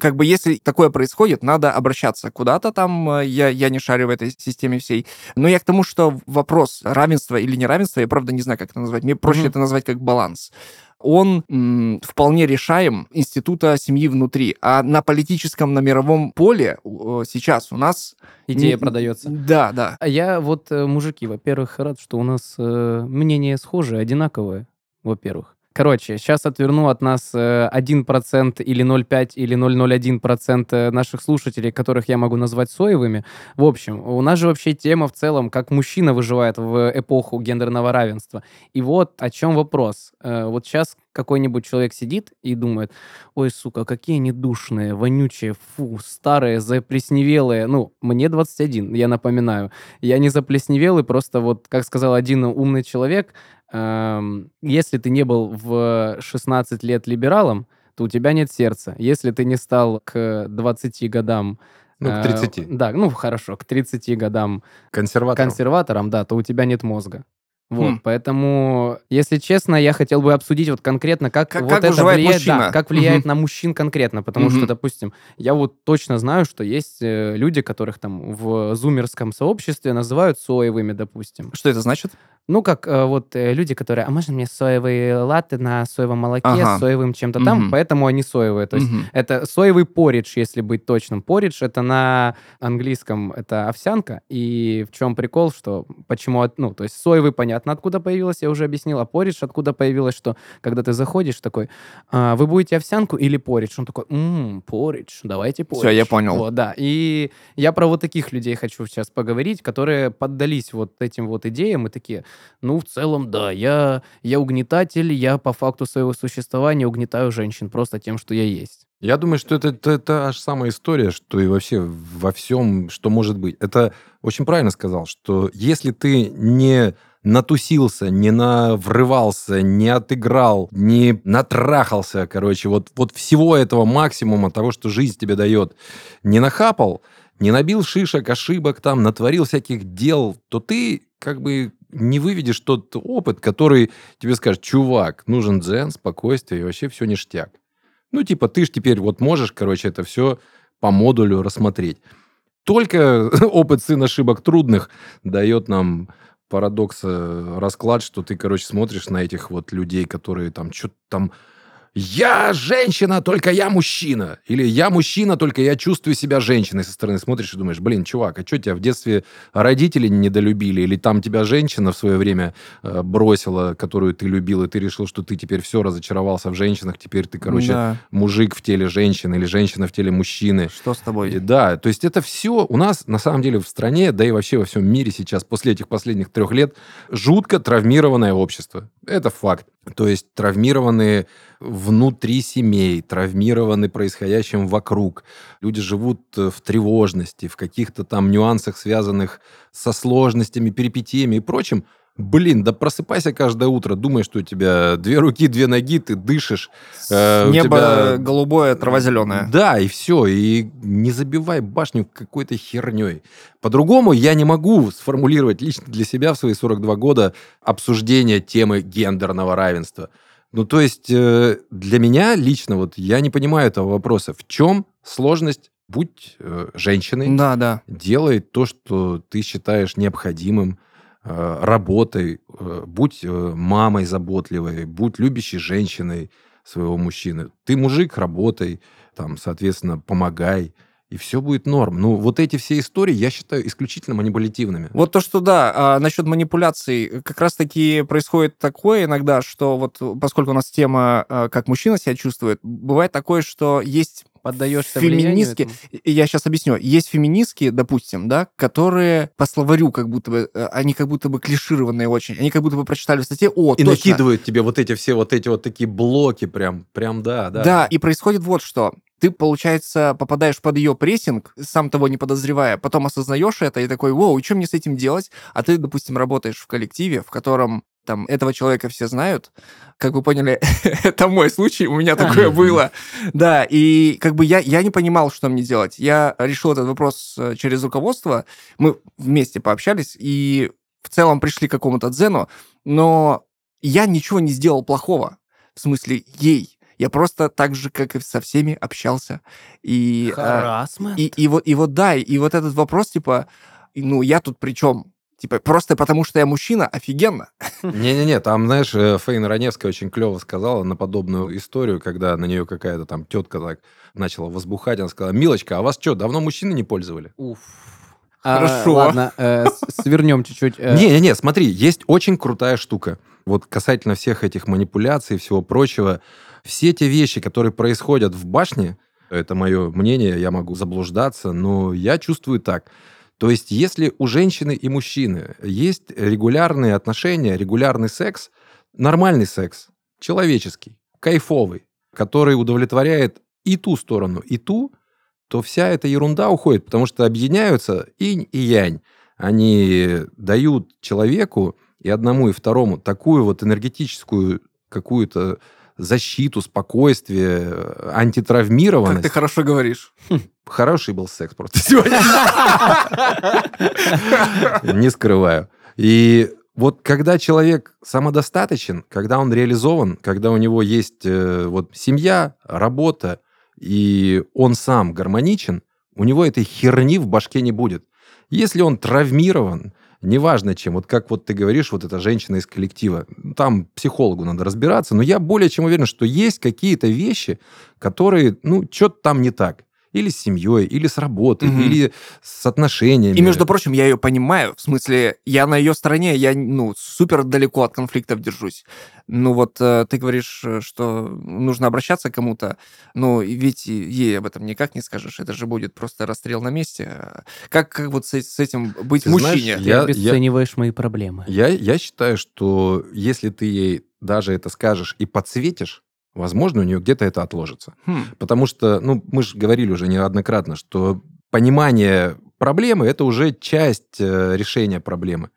Как бы если такое происходит, надо обращаться куда-то там. э, Я, я не шарю в этой системе всей. Но я к тому, что вопрос равенства или неравенства, я правда не знаю, как это назвать. Мне проще Мгм. это назвать как баланс он м, вполне решаем института семьи внутри. А на политическом, на мировом поле сейчас у нас... Идея не- продается. Да, да. А я вот, э, мужики, во-первых, рад, что у нас э, мнения схожие, одинаковые, во-первых. Короче, сейчас отверну от нас э, 1% или 0,5 или 0,01% э, наших слушателей, которых я могу назвать соевыми. В общем, у нас же вообще тема в целом, как мужчина выживает в эпоху гендерного равенства. И вот о чем вопрос. Э, Вот сейчас какой-нибудь человек сидит и думает, ой, сука, какие они душные, вонючие, фу, старые, заплесневелые. Ну, мне 21, я напоминаю. Я не заплесневелый, просто вот, как сказал один умный человек, если ты не был в 16 лет либералом, то у тебя нет сердца. Если ты не стал к 20 годам... Ну, к э, 30. Да, ну, хорошо, к 30 годам Консерватор. консерватором, да, то у тебя нет мозга. Вот, Хм. поэтому, если честно, я хотел бы обсудить вот конкретно, как, Как- вот как это влияет, мужчина. да, как влияет Мгм. на мужчин конкретно, потому Мгм. что, допустим, я вот точно знаю, что есть э, люди, которых там в зумерском сообществе называют соевыми, допустим. Что это значит? Ну, как э, вот э, люди, которые, а можно мне соевые латте на соевом молоке Ага. с соевым чем-то там, Мгм. поэтому они соевые. То есть Мгм. это соевый поридж, если быть точным. Поридж это на английском это овсянка. И в чем прикол, что почему, ну, то есть соевый понятно откуда появилось, я уже объяснил, а поридж откуда появилось, что когда ты заходишь такой, «А, вы будете овсянку или поридж? Он такой, ммм, поридж, давайте поридж. Всё, я понял. Вот, да. И я про вот таких людей хочу сейчас поговорить, которые поддались вот этим вот идеям и такие, ну, в целом, да, я, я угнетатель, я по факту своего существования угнетаю женщин просто тем, что я есть. Я думаю, что это, это та же самая история, что и вообще во всем, что может быть. Это очень правильно сказал, что если ты не натусился, не наврывался, не отыграл, не натрахался, короче, вот, вот всего этого максимума того, что жизнь тебе дает, не нахапал, не набил шишек, ошибок там, натворил всяких дел, то ты как бы не выведешь тот опыт, который тебе скажет, чувак, нужен дзен, спокойствие, и вообще все ништяк. Ну, типа, ты ж теперь вот можешь, короче, это все по модулю рассмотреть. Только <laughs> опыт сын ошибок трудных дает нам парадокс, э, расклад, что ты, короче, смотришь на этих вот людей, которые там что-то там я женщина, только я мужчина. Или я мужчина, только я чувствую себя женщиной. Со стороны смотришь и думаешь, блин, чувак, а что тебя в детстве родители недолюбили? Или там тебя женщина в свое время э, бросила, которую ты любил, и ты решил, что ты теперь все разочаровался в женщинах, теперь ты, короче, Да. мужик в теле женщины или женщина в теле мужчины. Что с тобой? И да, то есть это все у нас, на самом деле, в стране, да и вообще во всем мире сейчас, после этих последних трех лет, жутко травмированное общество. Это факт. То есть травмированные внутри семей, травмированы происходящим вокруг. Люди живут э, в тревожности, в каких-то там нюансах, связанных со сложностями, перипетиями и прочим. Блин, да просыпайся каждое утро, думай, что у тебя две руки, две ноги, ты дышишь. э, Небо тебя- голубое, трава зеленая. Да, и все. И не забивай башню какой-то херней. По-другому я не могу сформулировать лично для себя в свои 42 года обсуждение темы гендерного равенства. Ну, то есть э, для меня лично, вот я не понимаю этого вопроса. В чем сложность? Будь э, женщиной, Да, да. делай то, что ты считаешь необходимым, э, работай, э, будь э, мамой заботливой, будь любящей женщиной своего мужчины. Ты мужик, работай, там, соответственно, помогай, и все будет норм. Ну, вот эти все истории я считаю исключительно манипулятивными. Вот то, что да, а, насчет манипуляций, как раз-таки происходит такое иногда, что вот поскольку у нас тема, как мужчина себя чувствует, бывает такое, что есть Поддаешься феминистки, я сейчас объясню, есть феминистки, допустим, да, которые по словарю как будто бы, э, они как будто бы клишированные очень, они как будто бы прочитали в статье, о, И точно, накидывают тебе вот эти все вот эти вот такие блоки прям, прям да, да. Да. и происходит вот что. Ты, получается, попадаешь под ее прессинг, сам того не подозревая, потом осознаешь это и такой, воу, и что мне с этим делать? А ты, допустим, работаешь в коллективе, в котором там этого человека все знают. Как вы поняли, <laughs> это мой случай, у меня такое было. Да, и как бы я, я не понимал, что мне делать. Я решил этот вопрос э, через руководство. Мы вместе пообщались и в целом пришли к какому-то дзену, но я ничего не сделал плохого. В смысле, ей. Я просто так же, как и со всеми, общался. И, а, Харасмент? и, и, вот, и вот да, и вот этот вопрос, типа, ну, я тут при чем? Типа, просто потому что я мужчина, офигенно. Не-не-не, там, знаешь, э, Фейна Раневская очень клево сказала на подобную историю, когда на нее какая-то там тетка так начала возбухать. Она сказала, Милочка, а вас что, давно мужчины не пользовали? Уф. Хорошо. А, ладно, э, свернем чуть-чуть. э, Не-не-не, смотри, есть очень крутая штука. Вот касательно всех этих манипуляций и всего прочего, все те вещи, которые происходят в башне, это мое мнение, я могу заблуждаться, но я чувствую так. То есть, если у женщины и мужчины есть регулярные отношения, регулярный секс, нормальный секс, человеческий, кайфовый, который удовлетворяет и ту сторону, и ту, то вся эта ерунда уходит, потому что объединяются инь и янь. Они дают человеку и одному, и второму такую вот энергетическую какую-то защиту, спокойствие, Как антитравмированность. ты хорошо говоришь. Хороший был секс просто сегодня. <laughs> Не скрываю. И вот когда человек самодостаточен, когда он реализован, когда у него есть э, вот семья, работа, и он сам гармоничен, у него этой херни в башке не будет. Если он травмирован, неважно чем, вот как вот ты говоришь, вот эта женщина из коллектива, там психологу надо разбираться, но я более чем уверен, что есть какие-то вещи, которые, ну, что-то там не так. Или с семьей, или с работой, Мгм. или с отношениями. И, между прочим, я ее понимаю. В смысле, я на ее стороне, я, ну, супер далеко от конфликтов держусь. Ну, вот э, ты говоришь, э, что нужно обращаться к кому-то, ну, и ведь ей об этом никак не скажешь. Это же будет просто расстрел на месте. Как, как вот с, с этим быть Ты знаешь, мужчине? Ты Я- обесцениваешь мои проблемы. Я, я считаю, что если ты ей даже это скажешь и подсветишь, возможно, у нее где-то это отложится. Хм. Потому что, ну, мы же говорили уже неоднократно, что понимание проблемы – это уже часть э, решения проблемы.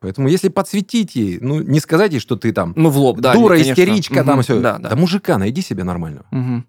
Поэтому если подсветить ей, ну, не сказать ей, что ты там Ну, в лоб, да. дура, конечно. истеричка, там Мгм, все. Да, да. да мужика найди себе нормального. Мгм.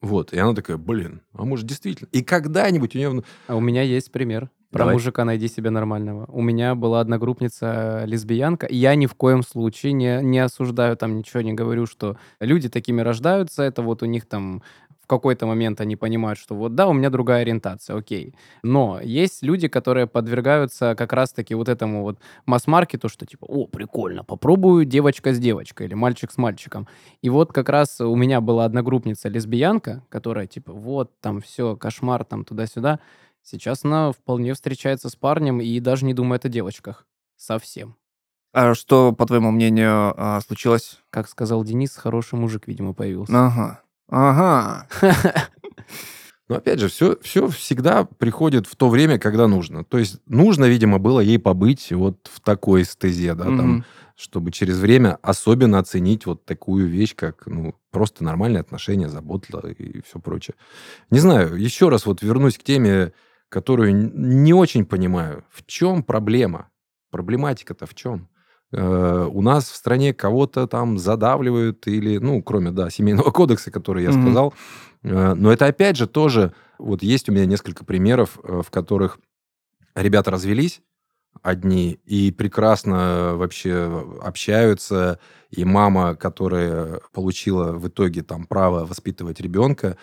Вот. И она такая, блин, а может действительно. И когда-нибудь у нее... А у меня есть пример. Про Давай. мужика найди себе нормального. У меня была одногруппница лесбиянка, и я ни в коем случае не, не осуждаю, там ничего не говорю, что люди такими рождаются, это вот у них там в какой-то момент они понимают, что вот да, у меня другая ориентация, окей. Но есть люди, которые подвергаются как раз-таки вот этому вот масс-маркету, что типа, о, прикольно, попробую девочка с девочкой или мальчик с мальчиком. И вот как раз у меня была одногруппница лесбиянка, которая типа, вот, там все, кошмар, там туда-сюда. Сейчас она вполне встречается с парнем и даже не думает о девочках. Совсем. А что, по твоему мнению, а, случилось? Как сказал Денис, хороший мужик, видимо, появился. Ага. Ага. <laughs> Но опять же, все, все всегда приходит в то время, когда нужно. То есть нужно, видимо, было ей побыть вот в такой стезе, да, там, Мгм. чтобы через время особенно оценить вот такую вещь, как ну, просто нормальные отношения, забота и все прочее. Не знаю, еще раз вот вернусь к теме, которую не очень понимаю. В чем проблема? Проблематика-то в чем? Э, у нас в стране кого-то там задавливают или, ну, кроме, да, семейного <laughs> кодекса, который я сказал. Э, но это опять же тоже, вот есть у меня несколько примеров, э, в которых ребята развелись, одни и прекрасно вообще общаются, и мама, которая получила в итоге там право воспитывать ребенка,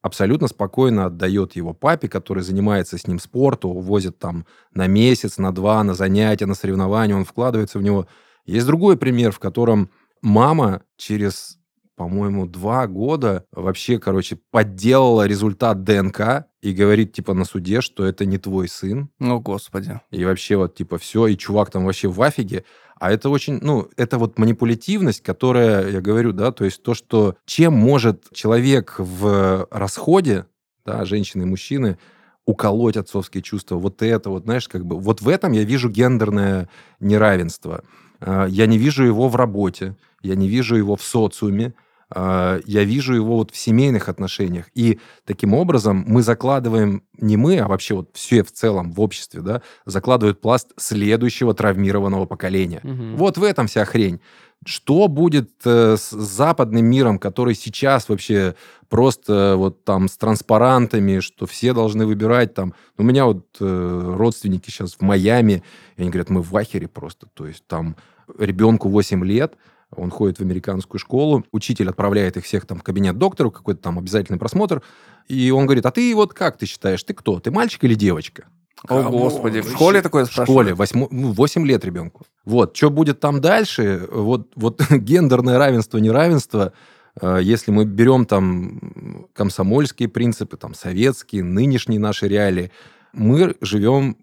абсолютно спокойно отдает его папе, который занимается с ним спортом, увозит там на месяц, на два, на занятия, на соревнования, он вкладывается в него. Есть другой пример, в котором мама через, по-моему, два года вообще, короче, подделала результат ДНК и говорит, типа, на суде, что это не твой сын, О, господи. и вообще вот типа все, и чувак там вообще в афиге. А это очень, ну, это вот манипулятивность, которая, я говорю, да, то есть то, что чем может человек в расходе, да, женщины и мужчины, уколоть отцовские чувства. Вот это вот, знаешь, как бы... Вот в этом я вижу гендерное неравенство. А, Я не вижу его в работе, я не вижу его в социуме, я вижу его вот в семейных отношениях. И таким образом мы закладываем, не мы, а вообще вот все в целом в обществе, да, закладывают пласт следующего травмированного поколения. Мгм. Вот в этом вся хрень. Что будет э, с западным миром, который сейчас вообще просто вот там с транспарантами, что все должны выбирать там. У меня вот э, родственники сейчас в Майами, и они говорят, мы в ахере просто. То есть там ребенку 8 лет, он ходит в американскую школу, учитель отправляет их всех там в кабинет доктору, какой-то там обязательный просмотр, и он говорит, а ты вот как ты считаешь, ты кто? Ты мальчик или девочка? О, господи. В школе такое В школе, спрашивают? 8, ну, 8 лет ребенку. Вот, что будет там дальше, вот, вот <laughs> гендерное равенство, неравенство, э, если мы берем там комсомольские принципы, там советские, нынешние наши реалии, мы живем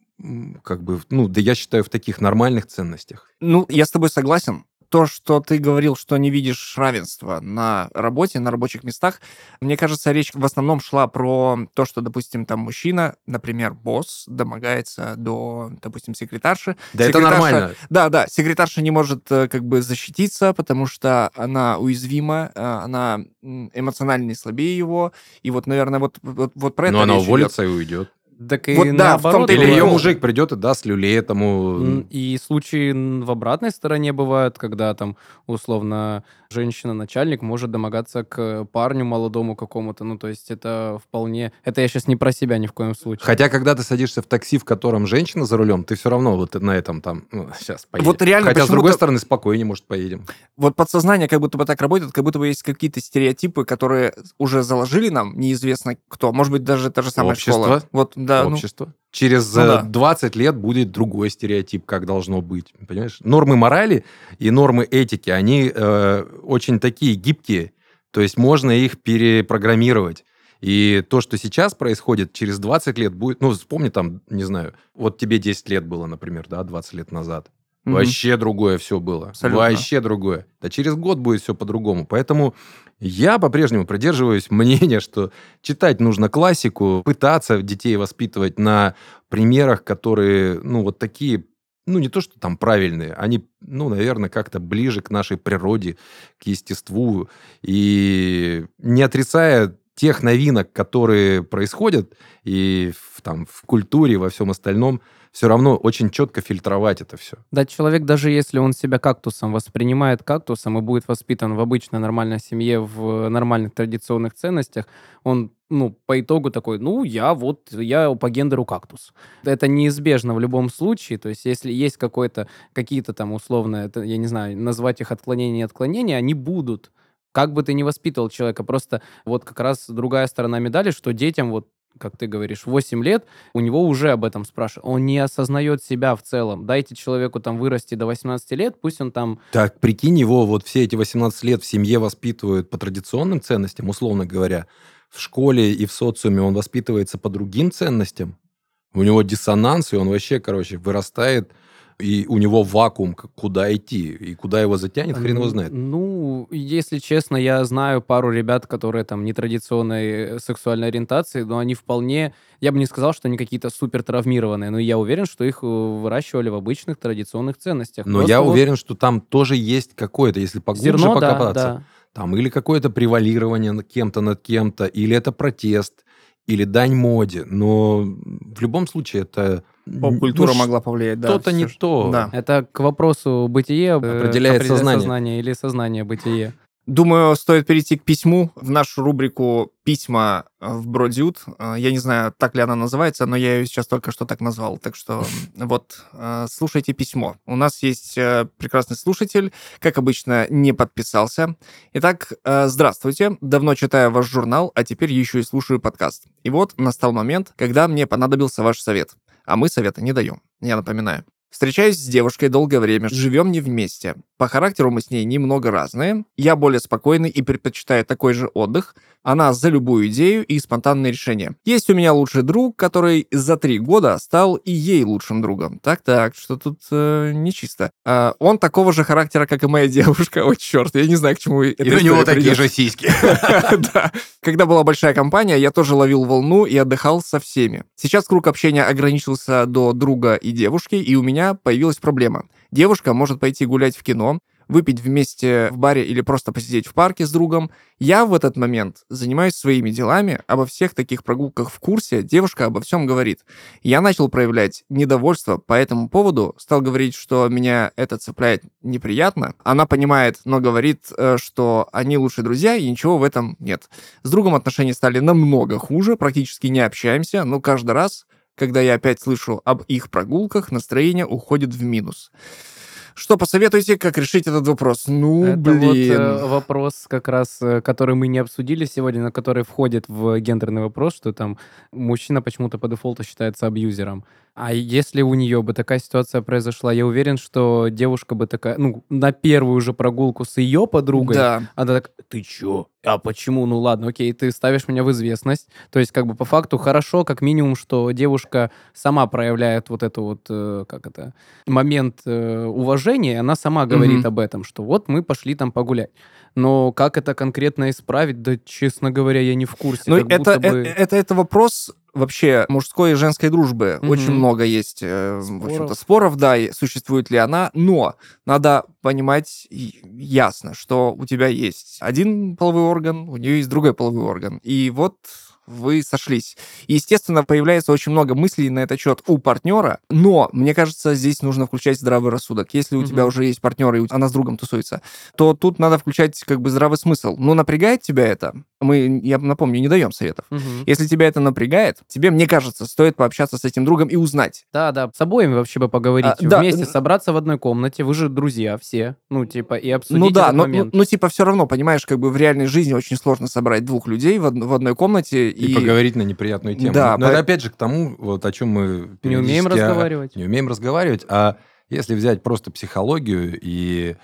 как бы, ну, да я считаю, в таких нормальных ценностях. Ну, я с тобой согласен. То, что ты говорил, что не видишь равенства на работе, на рабочих местах, мне кажется, речь в основном шла про то, что, допустим, там мужчина, например, босс, домогается до, допустим, секретарши. Да это Секретарша- нормально. Да, да, секретарша не может э, как бы защититься, потому что она уязвима, э, она эмоционально слабее его, и вот, наверное, вот, вот, вот про это Но она речь идет. уволится и уйдет. Так и Вот да, в наоборот. том-то и Или ее мужик придет и даст люлей этому... И случаи в обратной стороне бывают, когда там, условно, женщина-начальник может домогаться к парню молодому какому-то. Ну, то есть это вполне... Это я сейчас не про себя ни в коем случае. Хотя, когда ты садишься в такси, в котором женщина за рулем, ты все равно вот на этом там, ну, сейчас поедем. Вот реально, Хотя, с другой стороны, спокойнее, может, поедем. Вот подсознание как будто бы так работает, как будто бы есть какие-то стереотипы, которые уже заложили нам, неизвестно кто. Может быть, даже та же самая Общество. школа. Вот, да, ну, общество. Через ну э, да. 20 лет будет другой стереотип, как должно быть. Понимаешь? Нормы морали и нормы этики, они э, очень такие гибкие. То есть можно их перепрограммировать. И то, что сейчас происходит, через 20 лет будет... Ну, вспомни там, не знаю, вот тебе 10 лет было, например, да, 20 лет назад. Мгм. Вообще другое все было. Абсолютно. Вообще другое. Да через год будет все по-другому. Поэтому я по-прежнему придерживаюсь <laughs> мнения, что читать нужно классику, пытаться детей воспитывать на примерах, которые, ну, вот такие, ну, не то, что там правильные, они, ну, наверное, как-то ближе к нашей природе, к естеству. И не отрицая тех новинок, которые происходят и в, там, в культуре, во всем остальном, все равно очень четко фильтровать это все. Да, человек, даже если он себя кактусом воспринимает кактусом и будет воспитан в обычной нормальной семье, в нормальных традиционных ценностях, он ну, по итогу такой, ну, я вот, я по гендеру кактус. Это неизбежно в любом случае, то есть если есть какой-то, какие-то там условно, это, я не знаю, назвать их отклонения и отклонения, они будут. Как бы ты ни воспитывал человека, просто вот как раз другая сторона медали, что детям вот как ты говоришь, 8 лет, у него уже об этом спрашивают. Он не осознает себя в целом. Дайте человеку там вырасти до 18 лет, пусть он там... Так, прикинь, его вот все эти 18 лет в семье воспитывают по традиционным ценностям, условно говоря. В школе и в социуме он воспитывается по другим ценностям. У него диссонанс, и он вообще, короче, вырастает и у него вакуум, куда идти, и куда его затянет, хрен его знает. Ну, если честно, я знаю пару ребят, которые там нетрадиционной э, сексуальной ориентации, но они вполне, я бы не сказал, что они какие-то супер травмированные, но я уверен, что их э, выращивали в обычных традиционных ценностях. Но Просто я вот... уверен, что там тоже есть какое-то, если поглубже Зерно, покопаться, да, да. там или какое-то превалирование кем-то над кем-то, или это протест, или дань моде, но в любом случае это Поп-культура ну, могла повлиять, да. Что-то не то. Да. Это к вопросу бытие э, определяет сознание. сознание или сознание бытие. Думаю, стоит перейти к письму в нашу рубрику «Письма в Бродзют». Э, я не знаю, так ли она называется, но я ее сейчас только что так назвал. Так что вот, э, слушайте письмо. У нас есть прекрасный слушатель, как обычно, не подписался. Итак, здравствуйте. Давно читаю ваш журнал, а теперь еще и слушаю подкаст. И вот настал момент, когда мне понадобился ваш совет а мы совета не даем, я напоминаю. Встречаюсь с девушкой долгое время, живем не вместе. По характеру мы с ней немного разные. Я более спокойный и предпочитаю такой же отдых. Она за любую идею и спонтанные решения. Есть у меня лучший друг, который за три года стал и ей лучшим другом. Так-так, что тут э, нечисто. А, он такого же характера, как и моя <laughs> девушка. О, черт, я не знаю, к чему это у него такие же сиськи. <laughs> Да. Когда была большая компания, я тоже ловил волну и отдыхал со всеми. Сейчас круг общения ограничился до друга и девушки, и у меня появилась проблема. Девушка может пойти гулять в кино, выпить вместе в баре или просто посидеть в парке с другом. Я в этот момент занимаюсь своими делами, обо всех таких прогулках в курсе, девушка обо всем говорит. Я начал проявлять недовольство по этому поводу, стал говорить, что меня это цепляет неприятно. Она понимает, но говорит, э, что они лучшие друзья, и ничего в этом нет. С другом отношения стали намного хуже, практически не общаемся, но каждый раз когда я опять слышу об их прогулках, настроение уходит в минус. Что посоветуете, как решить этот вопрос? Ну, Это блин. вот э, вопрос как раз, э, который мы не обсудили сегодня, но который входит в гендерный вопрос, что там мужчина почему-то по дефолту считается абьюзером. А если у нее бы такая ситуация произошла, я уверен, что девушка бы такая, ну, на первую же прогулку с ее подругой, да. она так, ты чё? А почему? Ну ладно, окей, ты ставишь меня в известность. То есть, как бы по факту хорошо, как минимум, что девушка сама проявляет вот это вот, э, как это, момент э, уважения, она сама говорит mm-hmm. об этом, что вот мы пошли там погулять. Но как это конкретно исправить, да, честно говоря, я не в курсе. Ну, это, бы... это, это, это вопрос вообще мужской и женской дружбы. Mm-hmm. Очень много есть, э, в общем-то, споров, да, и существует ли она. Но надо понимать ясно, что у тебя есть один половой орган, у нее есть другой половой орган. И вот вы сошлись. естественно, появляется очень много мыслей на этот счет у партнера, но, мне кажется, здесь нужно включать здравый рассудок. Если у mm-hmm. тебя уже есть партнер, и она с другом тусуется, то тут надо включать как бы здравый смысл. Но напрягает тебя это? Мы, я напомню, не даем советов. Mm-hmm. Если тебя это напрягает, тебе, мне кажется, стоит пообщаться с этим другом и узнать. Да, да, с обоими вообще бы поговорить. А, Вместе да. собраться в одной комнате, вы же друзья все, ну, типа, и обсудить Ну да, этот но, момент. Ну, ну, типа, все равно, понимаешь, как бы в реальной жизни очень сложно собрать двух людей в, од- в одной комнате и, и поговорить на неприятную тему. Да, Но по... это опять же к тому, вот о чем мы не умеем разговаривать. Не умеем разговаривать, а если взять просто психологию и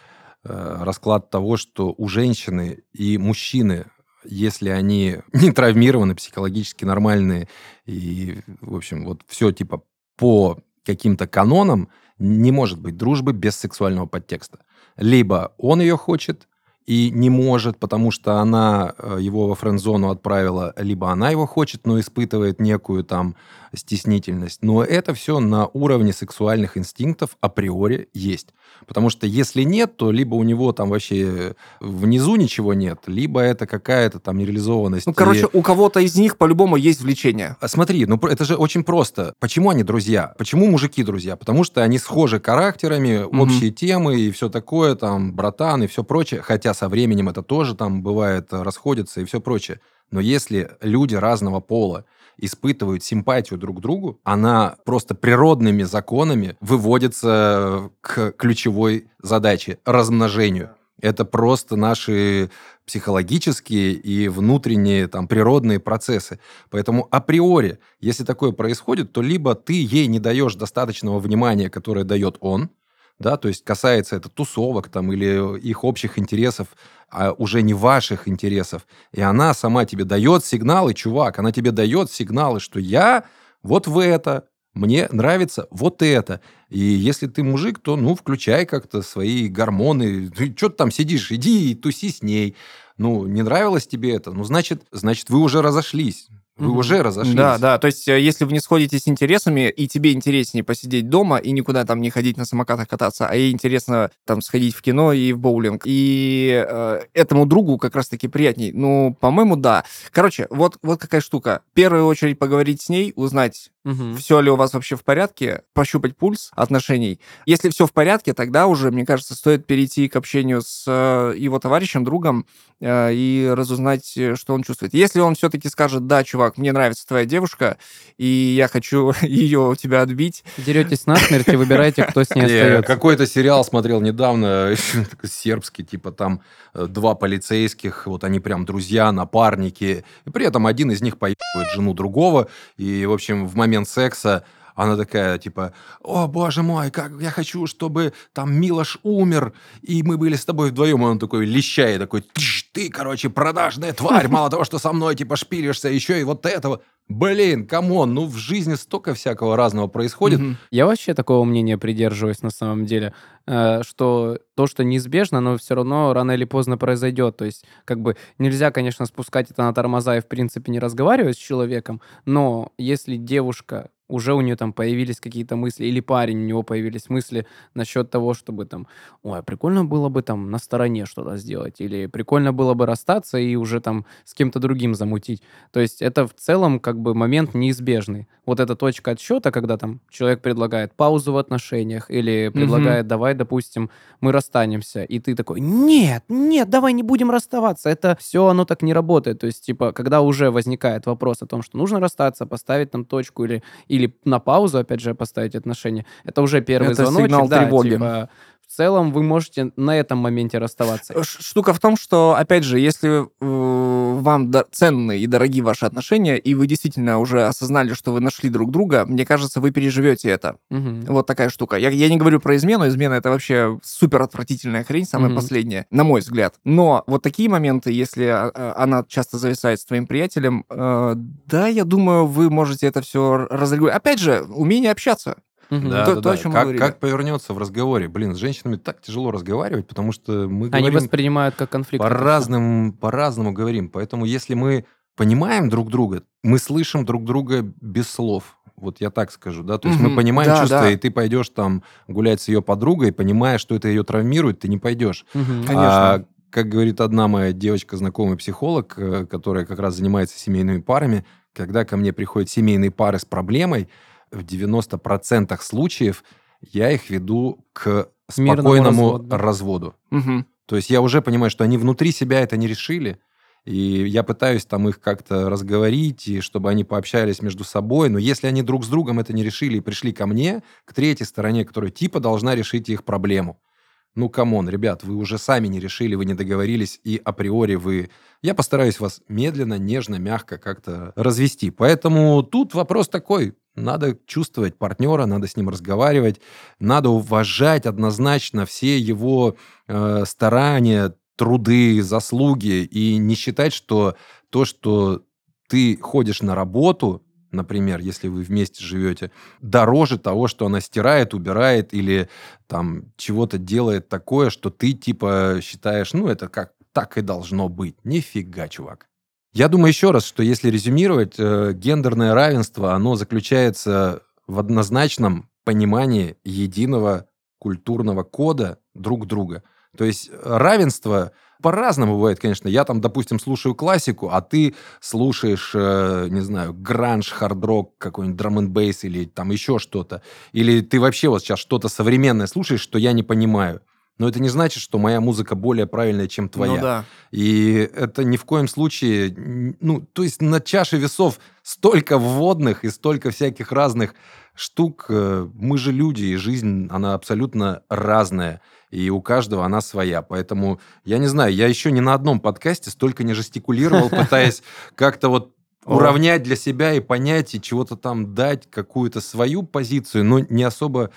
э, расклад того, что у женщины и мужчины, если они <laughs> не травмированы, психологически нормальные, и, в общем, вот все типа по каким-то канонам, не может быть дружбы без сексуального подтекста. Либо он ее хочет, и не может, потому что она э, его во френд-зону отправила, либо она его хочет, но испытывает некую там стеснительность. Но это все на уровне сексуальных инстинктов априори есть. Потому что если нет, то либо у него там вообще внизу ничего нет, либо это какая-то там нереализованность. Ну, короче, у кого-то из них по-любому есть влечение. А Смотри, ну это же очень просто. Почему они друзья? Почему мужики друзья? Потому что они схожи характерами, Мгм. общие темы и все такое, там, братан и все прочее. Хотя со временем это тоже там бывает, э, расходится и все прочее. Но если люди разного пола испытывают симпатию друг к другу, она просто природными законами выводится к ключевой задаче – размножению. Это просто наши психологические и внутренние там природные процессы. Поэтому априори, если такое происходит, то либо ты ей не даешь достаточного внимания, которое дает он, да, то есть касается это тусовок там или их общих интересов, а уже не ваших интересов, и она сама тебе дает сигналы, чувак, она тебе дает сигналы, что я вот в это, мне нравится вот это. И если ты мужик, то, ну, включай как-то свои гормоны. Ты что ты там сидишь? Иди и туси с ней. Ну, не нравилось тебе это? Ну, значит, значит вы уже разошлись. Вы Мгм. уже разошлись. Да, да. То есть, э, если вы не сходитесь интересами, и тебе интереснее посидеть дома и никуда там не ходить на самокатах кататься, а ей интересно там сходить в кино и в боулинг. И э, этому другу как раз-таки приятней. Ну, по-моему, да. Короче, вот, вот какая штука. В первую очередь поговорить с ней, узнать, Мгм. все ли у вас вообще в порядке, пощупать пульс отношений. Если все в порядке, тогда уже, мне кажется, стоит перейти к общению с э, его товарищем, другом э, и разузнать, э, что он чувствует. Если он все-таки скажет, да, чувак, мне нравится твоя девушка, и я хочу <laughs> ее у тебя отбить, Деретесь насмерть и выбираете, кто с ней <laughs> Не, остается. какой-то сериал смотрел недавно, <laughs> такой сербский, типа там э, два полицейских, вот они прям друзья, напарники, и при этом один из них поебывает жену другого, и, в общем, в момент секса она такая, типа, о, боже мой, как я хочу, чтобы там Милош умер, и мы были с тобой вдвоем. И он такой вещает, такой, «Тш, ты, короче, продажная тварь, мало того, что со мной, типа, шпилишься, еще и вот этого. Блин, come on, ну в жизни столько всякого разного происходит. Я вообще такого мнения придерживаюсь на самом деле, э, что то, что неизбежно, но все равно рано или поздно произойдет. То есть, как бы нельзя, конечно, спускать это на тормоза и, в принципе, не разговаривать с человеком, но если девушка уже у нее там появились какие-то мысли, или парень, у него появились мысли насчет того, чтобы там, ой, прикольно было бы там на стороне что-то сделать, или прикольно было бы расстаться и уже там с кем-то другим замутить. То есть это в целом как бы момент неизбежный. Вот эта точка отсчета, когда там человек предлагает паузу в отношениях или предлагает, давай, допустим, мы расстанемся, и ты такой, нет, нет, давай не будем расставаться. Это все, оно так не работает. То есть, типа, когда уже возникает вопрос о том, что нужно расстаться, поставить там точку или, или на паузу, опять же, поставить отношения, это уже первый Это звоночек. сигнал да, тревоги. типа, целом вы можете на этом моменте расставаться. Ш- Штука в том, что, опять же, если э, вам ценны и дороги ваши отношения, и вы действительно уже осознали, что вы нашли друг друга, мне кажется, вы переживете это. Мгм. Вот такая штука. Я, я не говорю про измену. Измена это вообще супер отвратительная хрень, самая Мгм. последняя, на мой взгляд. Но вот такие моменты, если а, а, она часто зависает с твоим приятелем, э, да, я думаю, вы можете это все разрегулировать. Опять же, умение общаться. Да, То- да, то, о да. чем мы как, как повернется в разговоре? Блин, с женщинами так тяжело разговаривать, потому что мы Они говорим воспринимают как конфликт. по это всё. разным, по-разному говорим. Поэтому если мы понимаем друг друга, мы слышим друг друга без слов. Вот я так скажу, да. То есть мы Мгм. понимаем Да, чувства, да. и ты пойдешь там гулять с ее подругой, понимая, что это ее травмирует, ты не пойдешь. Мгм. Конечно. А, как говорит одна моя девочка, знакомый психолог, э, которая как раз занимается семейными парами, когда ко мне приходят семейные пары с проблемой, в 90% случаев я их веду к Мирному спокойному разводу, разводу. Мгм. То есть я уже понимаю, что они внутри себя это не решили, и я пытаюсь там их как-то разговорить, и чтобы они пообщались между собой. Но если они друг с другом это не решили и пришли ко мне, к третьей стороне, которая типа должна решить их проблему. Ну, come on, ребят, вы уже сами не решили, вы не договорились, и априори вы... Я постараюсь вас медленно, нежно, мягко как-то развести. Поэтому тут вопрос такой. Надо чувствовать партнера, надо с ним разговаривать, надо уважать однозначно все его э, старания, труды, заслуги, и не считать, что то, что ты ходишь на работу, например, если вы вместе живете, дороже того, что она стирает, убирает или там чего-то делает такое, что ты типа считаешь, ну это как так и должно быть. Нифига, чувак. Я думаю еще раз, что если резюмировать, э, гендерное равенство, оно заключается в однозначном понимании единого культурного кода друг друга. То есть равенство по-разному бывает, конечно. Я там, допустим, слушаю классику, а ты слушаешь, э, не знаю, гранж, хард-рок, какой-нибудь драм н или там еще что-то. Или ты вообще вот сейчас что-то современное слушаешь, что я не понимаю. Но это не значит, что моя музыка более правильная, чем твоя. Ну да. И это ни в коем случае... Ну, то есть на чаше весов столько вводных и столько всяких разных штук. Э, мы же люди, и жизнь, она абсолютно разная. И у каждого она своя. Поэтому, я не знаю, я еще ни на одном подкасте столько не жестикулировал, <laughs> пытаясь как-то вот уравнять для себя и понять, и чего-то там дать, какую-то свою позицию, но не особо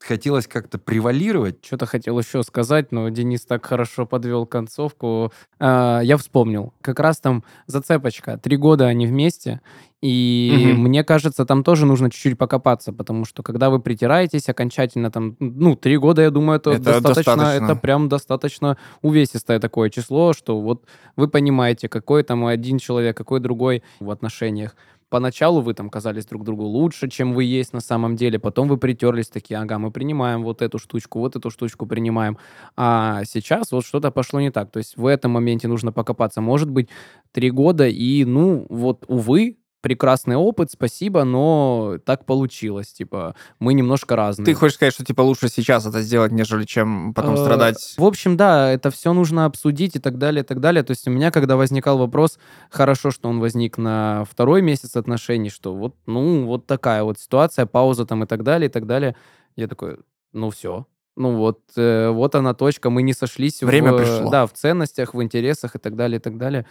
хотелось как-то превалировать. Что-то хотел еще сказать, но Денис так хорошо подвел концовку. А, я вспомнил. Как раз там зацепочка. Три года они вместе, и Мгм. мне кажется, там тоже нужно чуть-чуть покопаться, потому что когда вы притираетесь окончательно, там, ну, три года, я думаю, это, Это достаточно, достаточно. это прям достаточно увесистое такое число, что вот вы понимаете, какой там один человек, какой другой в отношениях. Поначалу вы там казались друг другу лучше, чем вы есть на самом деле. Потом вы притерлись такие, ага, мы принимаем вот эту штучку, вот эту штучку принимаем. А сейчас вот что-то пошло не так. То есть в этом моменте нужно покопаться. Может быть, три года и, ну, вот, увы, прекрасный опыт, спасибо, но так получилось. Типа, мы немножко разные. Ты хочешь сказать, что типа лучше сейчас это сделать, нежели чем потом Э, страдать? В общем, да, это все нужно обсудить и так далее, и так далее. То есть у меня, когда возникал вопрос, хорошо, что он возник на второй месяц отношений, что вот, ну, вот такая вот ситуация, пауза там и так далее, и так далее. Я такой, ну все. Ну вот, э, вот она точка, мы не сошлись Время в, пришло. да, в ценностях, в интересах и так далее, и так далее.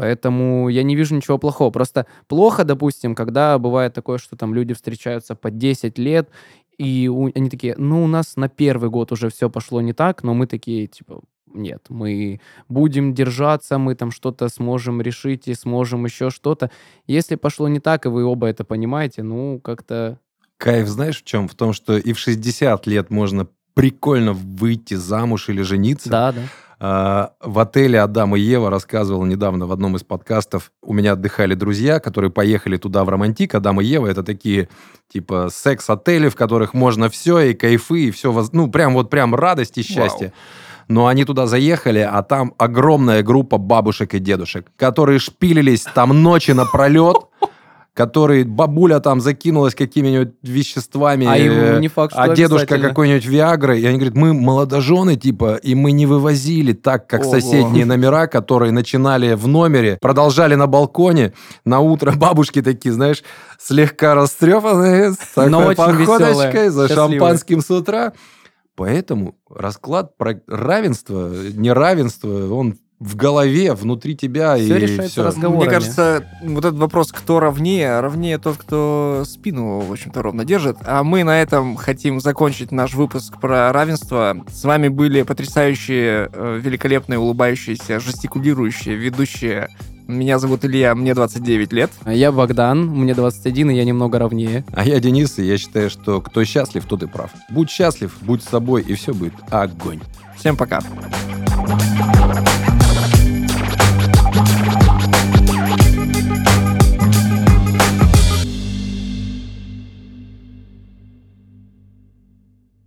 Поэтому я не вижу ничего плохого. Просто плохо, допустим, когда бывает такое, что там люди встречаются по 10 лет, и у- они такие, ну, у нас на первый год уже все пошло не так, но мы такие, типа, нет, мы будем держаться, мы там что-то сможем решить и сможем еще что-то. Если пошло не так, и вы оба это понимаете, ну, как-то... Кайф знаешь в чем? В том, что и в 60 лет можно прикольно выйти замуж или жениться. Да, да. В отеле Адам и Ева рассказывал недавно в одном из подкастов. У меня отдыхали друзья, которые поехали туда в романтик. Адам и Ева это такие типа секс-отели, в которых можно все, и кайфы, и все, ну прям вот прям радость и счастье. Но они туда заехали, а там огромная группа бабушек и дедушек, которые шпилились там ночи напролет, которые бабуля там закинулась какими-нибудь веществами, А э, не факт, что а дедушка какой-нибудь Виагры, и они говорят, мы молодожены, типа, и мы не вывозили так, как Ого. соседние номера, которые начинали в номере, продолжали на балконе, на утро бабушки такие, знаешь, слегка растрепанные, с такой Но походочкой, веселые, за счастливые. шампанским с утра. Поэтому расклад про равенство, неравенство, он в голове, внутри тебя, Всё и решается все. разговорами. Мне кажется, вот этот вопрос, кто ровнее, ровнее тот, кто спину, в общем-то, ровно держит. А мы на этом хотим закончить наш выпуск про равенство. С вами были потрясающие, э, великолепные, улыбающиеся, жестикулирующие ведущие. Меня зовут Илья, мне 29 лет. Я Богдан, мне 21, и я немного ровнее. А я Денис, и я считаю, что кто счастлив, тот и прав. Будь счастлив, будь собой, и все будет огонь. Всем пока. Thank